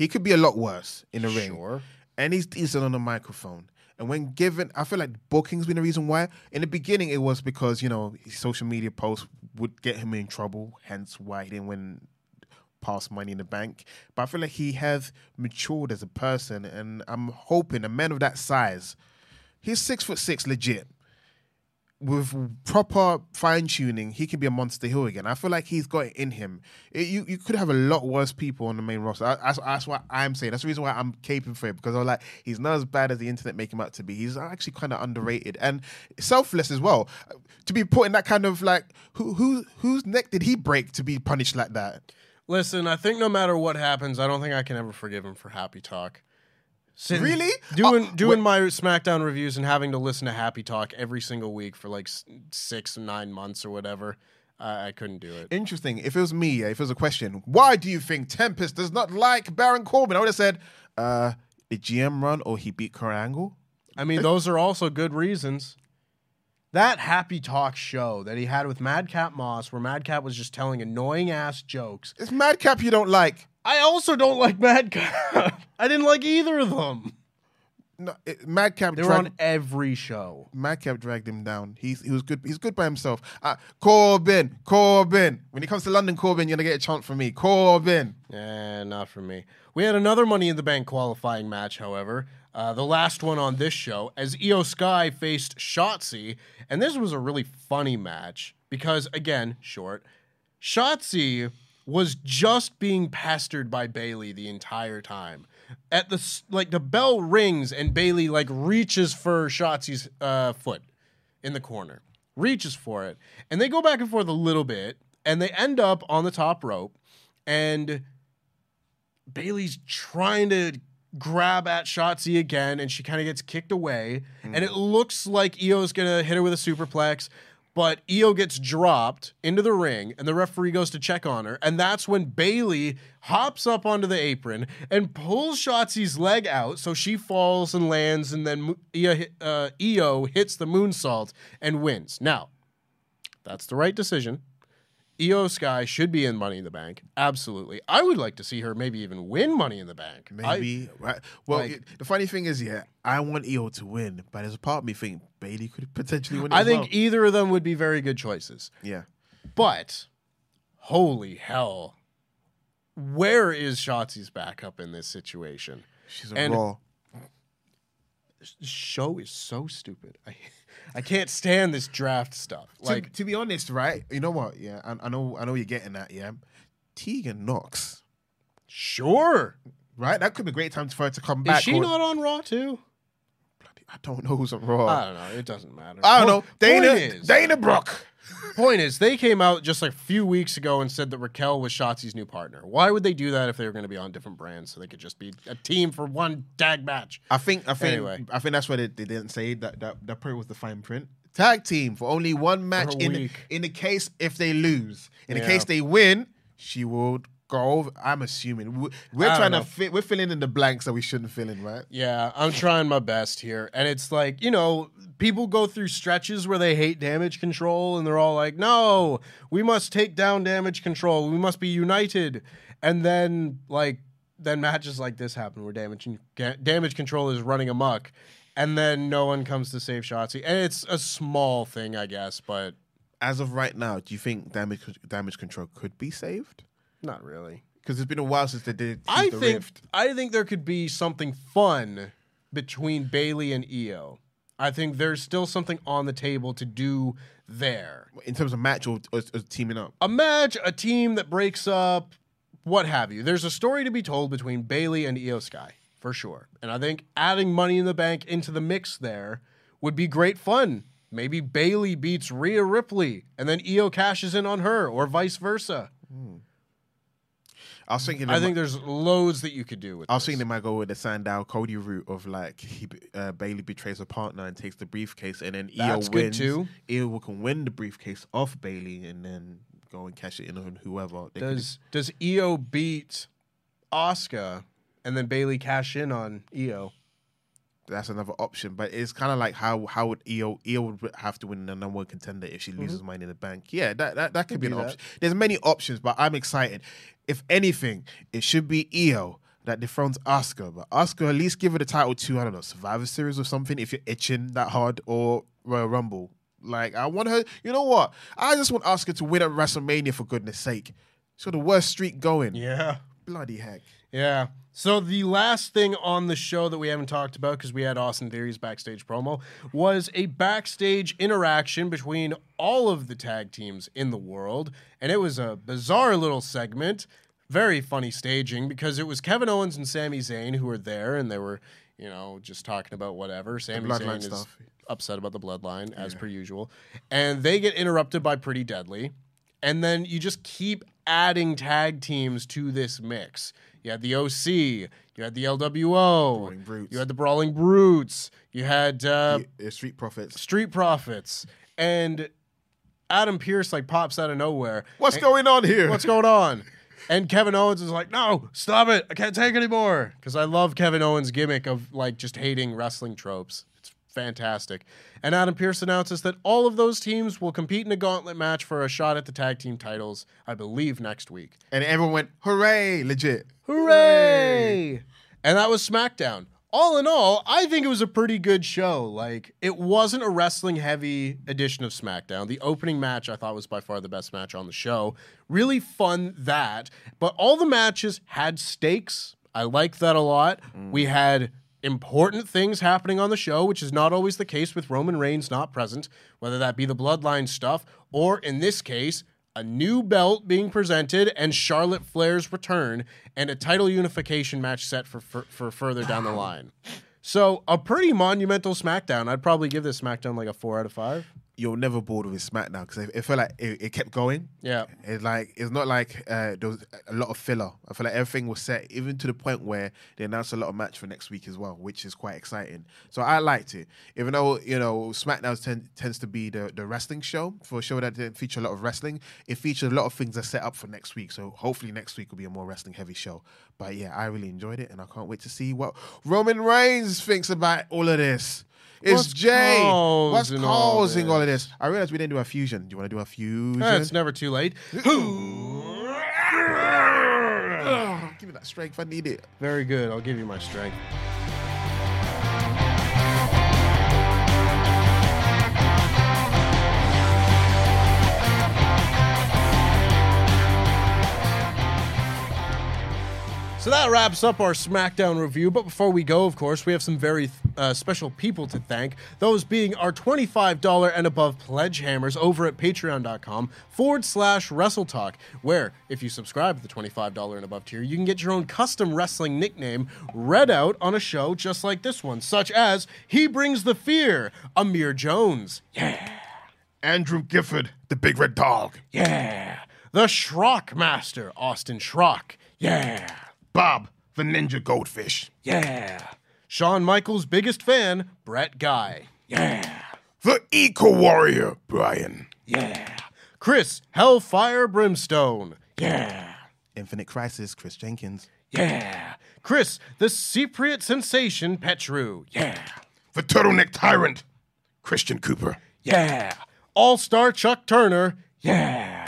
He could be a lot worse in the ring. Sure. And he's decent on the microphone. And when given, I feel like booking's been the reason why. In the beginning, it was because you know his social media posts would get him in trouble, hence why he didn't win past Money in the Bank. But I feel like he has matured as a person, and I'm hoping a man of that size, he's six foot six, legit. With proper fine tuning, he can be a monster hill again. I feel like he's got it in him. It- you you could have a lot worse people on the main roster. I- That's, what I'm saying. That's the reason why I'm caping for it because I'm like he's not as bad as the internet make him out to be. He's actually kind of underrated and selfless as well. To be put in that kind of like who who whose neck did he break to be punished like that? Listen, I think no matter what happens, I don't think I can ever forgive him for Happy Talk. Sitting- Really? Doing Uh, doing my SmackDown reviews and having to listen to Happy Talk every single week for like six nine months or whatever. I I couldn't do it. Interesting. If it was me, if it was a question, why do you think Tempest does not like Baron Corbin? I would have said, uh, the GM run or he beat Kurt Angle. I mean, those are also good reasons. That Happy Talk show that he had with Madcap Moss, where Madcap was just telling annoying ass jokes. It's Madcap you don't like. I also don't like Madcap. I didn't like either of them. No, it, Madcap They were dragged, on every show. Madcap dragged him down. He's he was good. He's good by himself. Uh, Corbin, Corbin. When he comes to London, Corbin, you're gonna get a chant from me. Corbin. Eh, not for me. We had another Money in the Bank qualifying match, however. Uh, the last one on this show, as Io Sky faced Shotzi. And this was a really funny match because, again, short. Shotzi was just being pestered by Bayley the entire time. At the like the bell rings and Bayley like reaches for Shotzi's uh, foot in the corner, reaches for it, and they go back and forth a little bit, and they end up on the top rope, and Bayley's trying to grab at Shotzi again, and she kind of gets kicked away, and it looks like Io's gonna hit her with a superplex. But Io gets dropped into the ring, and the referee goes to check on her. And that's when Bayley hops up onto the apron and pulls Shotzi's leg out, so she falls and lands, and then Io, uh, Io hits the moonsault and wins. Now, that's the right decision. Io Sky should be in Money in the Bank. Absolutely. I would like to see her maybe even win Money in the Bank. I- Maybe. right. Well, like- it- the funny thing is, yeah, I want Io to win, but there's a part of me think Bayley could potentially win. I think well. either of them would be very good choices. yeah. But holy hell. Where is Shotzi's backup in this situation? She's a And- raw. Show is so stupid. I I can't stand this draft stuff. Like Like to, be honest, right? You know what? Yeah, I, I know. I know you're getting at. Yeah, Tegan Nox. sure. Right, that could be a great time for her to come Is back. Is she or- not on Raw too? I don't know who's on Raw. I don't know. It doesn't matter. I don't know. Dana. Dana Brooke. Point is, they came out just like a few weeks ago and said that Raquel was Shotzi's new partner. Why would they do that if they were going to be on different brands so they could just be a team for one tag match? I think. I think. Anyway. I think that's why they, they didn't say that. That that probably was the fine print. Tag team for only one match in week. in the case if they lose. In the case they win, she will go. I'm assuming We- we're trying know. to fit. We're filling in the blanks that we shouldn't fill in, right? Yeah, I'm trying my best here. And it's like, you know, people go through stretches where they hate damage control and they're all like, no, we must take down damage control. We must be united. And then, like, then matches like this happen where damage, damage control is running amok. And then no one comes to save Shotzi. And it's a small thing, I guess, but As of right now, do you think damage damage control could be saved? Not really. Because it's been a while since they did. I the think Rift. I think there could be something fun between Bayley and Io. I think there's still something on the table to do there. in terms of match or, or, or teaming up. A match, a team that breaks up, what have you. There's a story to be told between Bayley and Io Sky, for sure. And I think adding Money in the Bank into the mix there would be great fun. Maybe Bayley beats Rhea Ripley and then Io cashes in on her, or vice versa. Hmm. I was thinking. I think there's loads that you could do with I was this. thinking they might go with the Sandow Cody route of like he uh, Bayley betrays a partner and takes the briefcase, and then Io wins. too. Io can win the briefcase off Bayley, and then go and cash it in on whoever. They could- Does does Io beat Asuka and then Bayley cash in on Io? that's another option, but it's kind of like how how would Io Io would have to win the number one contender if she loses Money in the Bank? Yeah, that that, that could be an that. option. There's many options, but I'm excited. If anything, it should be Io that dethrones Asuka, but Asuka at least give her the title to I don't know Survivor Series or something if you're itching that hard or Royal Rumble. Like I want her. You know what? I just want Asuka to win at WrestleMania for goodness sake. So the worst streak going. Yeah. Bloody heck. Yeah. So the last thing on the show that we haven't talked about because we had Austin Theory's backstage promo was a backstage interaction between all of the tag teams in the world, and it was a bizarre little segment, very funny staging because it was Kevin Owens and Sami Zayn who were there, and they were, you know, just talking about whatever. Sami Zayn is stuff. upset about the bloodline as per usual, and they get interrupted by Pretty Deadly and then you just keep adding tag teams to this mix. You had the OC, you had the LWO, you had the Brawling Brutes, you had uh, The- the Street Profits. Street Profits, and Adam Pearce like pops out of nowhere. What's And- going on here? What's going on? And Kevin Owens is like, no, stop it. I can't take anymore. Because I love Kevin Owens' gimmick of like just hating wrestling tropes. It's fantastic. And Adam Pearce announces that all of those teams will compete in a gauntlet match for a shot at the tag team titles, I believe, next week. and everyone went, hooray, legit. Hooray! And that was SmackDown. All in all, I think it was a pretty good show. Like, it wasn't a wrestling heavy edition of SmackDown. The opening match I thought was by far the best match on the show. Really fun that. But all the matches had stakes. I like that a lot. We had important things happening on the show, which is not always the case with Roman Reigns not present, whether that be the bloodline stuff or, in this case, a new belt being presented and Charlotte Flair's return and a title unification match set for, for, for further down the line. So, a pretty monumental SmackDown. I'd probably give this SmackDown like a four out of five. You're never bored with SmackDown because it, it felt like it, it kept going. Yeah. It's like it's not like uh, there was a lot of filler. I feel like everything was set, even to the point where they announced a lot of match for next week as well, which is quite exciting. So I liked it, even though you know SmackDown ten, tends to be the, the wrestling show for a show that didn't feature a lot of wrestling. It featured a lot of things that set up for next week. So hopefully next week will be a more wrestling heavy show. But yeah, I really enjoyed it, and I can't wait to see what Roman Reigns thinks about all of this. It's What's Jay. What's causing all causing all of this? this? I realized we didn't do a fusion. Do you want to do a fusion? Eh, it's never too late. Give me that strength. I need it. Very good. I'll give you my strength. So that wraps up our SmackDown review. But before we go, of course, we have some very uh, special people to thank. Those being our $25 and above pledge hammers over at patreon.com forward slash WrestleTalk, where if you subscribe to the $25 and above tier, you can get your own custom wrestling nickname read out on a show just like this one, such as He Brings the Fear, Amir Jones. Yeah. Andrew Gifford, the big red dog. Yeah. The Schrock Master, Austin Schrock. Yeah. Bob, the ninja goldfish. Yeah. Shawn Michaels' biggest fan, Brett Guy. Yeah. The eco warrior, Brian. Yeah. Chris Hellfire Brimstone. Yeah. Infinite Crisis, Chris Jenkins. Yeah. Chris, the Cypriot sensation Petru. Yeah. The turtleneck tyrant, Christian Cooper. Yeah. All star Chuck Turner. Yeah.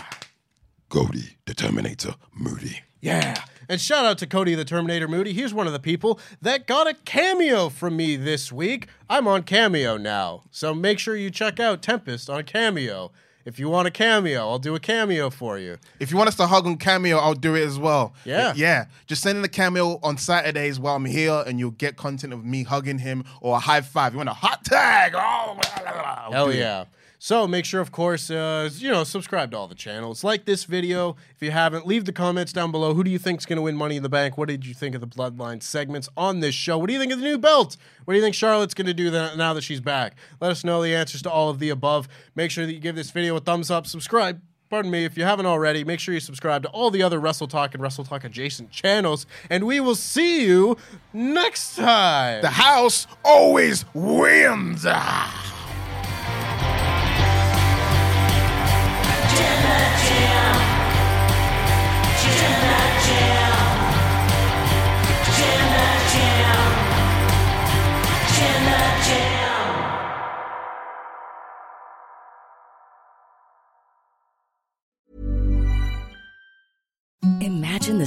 Cody, the Terminator, Moody. Yeah. And shout out to Cody the Terminator Moody. He's one of the people that got a cameo from me this week. I'm on Cameo now. So make sure you check out Tempest on Cameo. If you want a cameo, I'll do a cameo for you. If you want us to hug on Cameo, I'll do it as well. Yeah. Yeah. Just send in a Cameo on Saturdays while I'm here, and you'll get content of me hugging him or a high five. You want a hot tag? Oh, blah, blah, blah. I'll Hell yeah. it. So make sure, of course, uh, you know, subscribe to all the channels. Like this video. If you haven't, leave the comments down below. Who do you think is going to win Money in the Bank? What did you think of the Bloodline segments on this show? What do you think of the new belt? What do you think Charlotte's going to do now that she's back? Let us know the answers to all of the above. Make sure that you give this video a thumbs up. Subscribe. Pardon me, if you haven't already, make sure you subscribe to all the other WrestleTalk and WrestleTalk adjacent channels, and we will see you next time. The house always wins.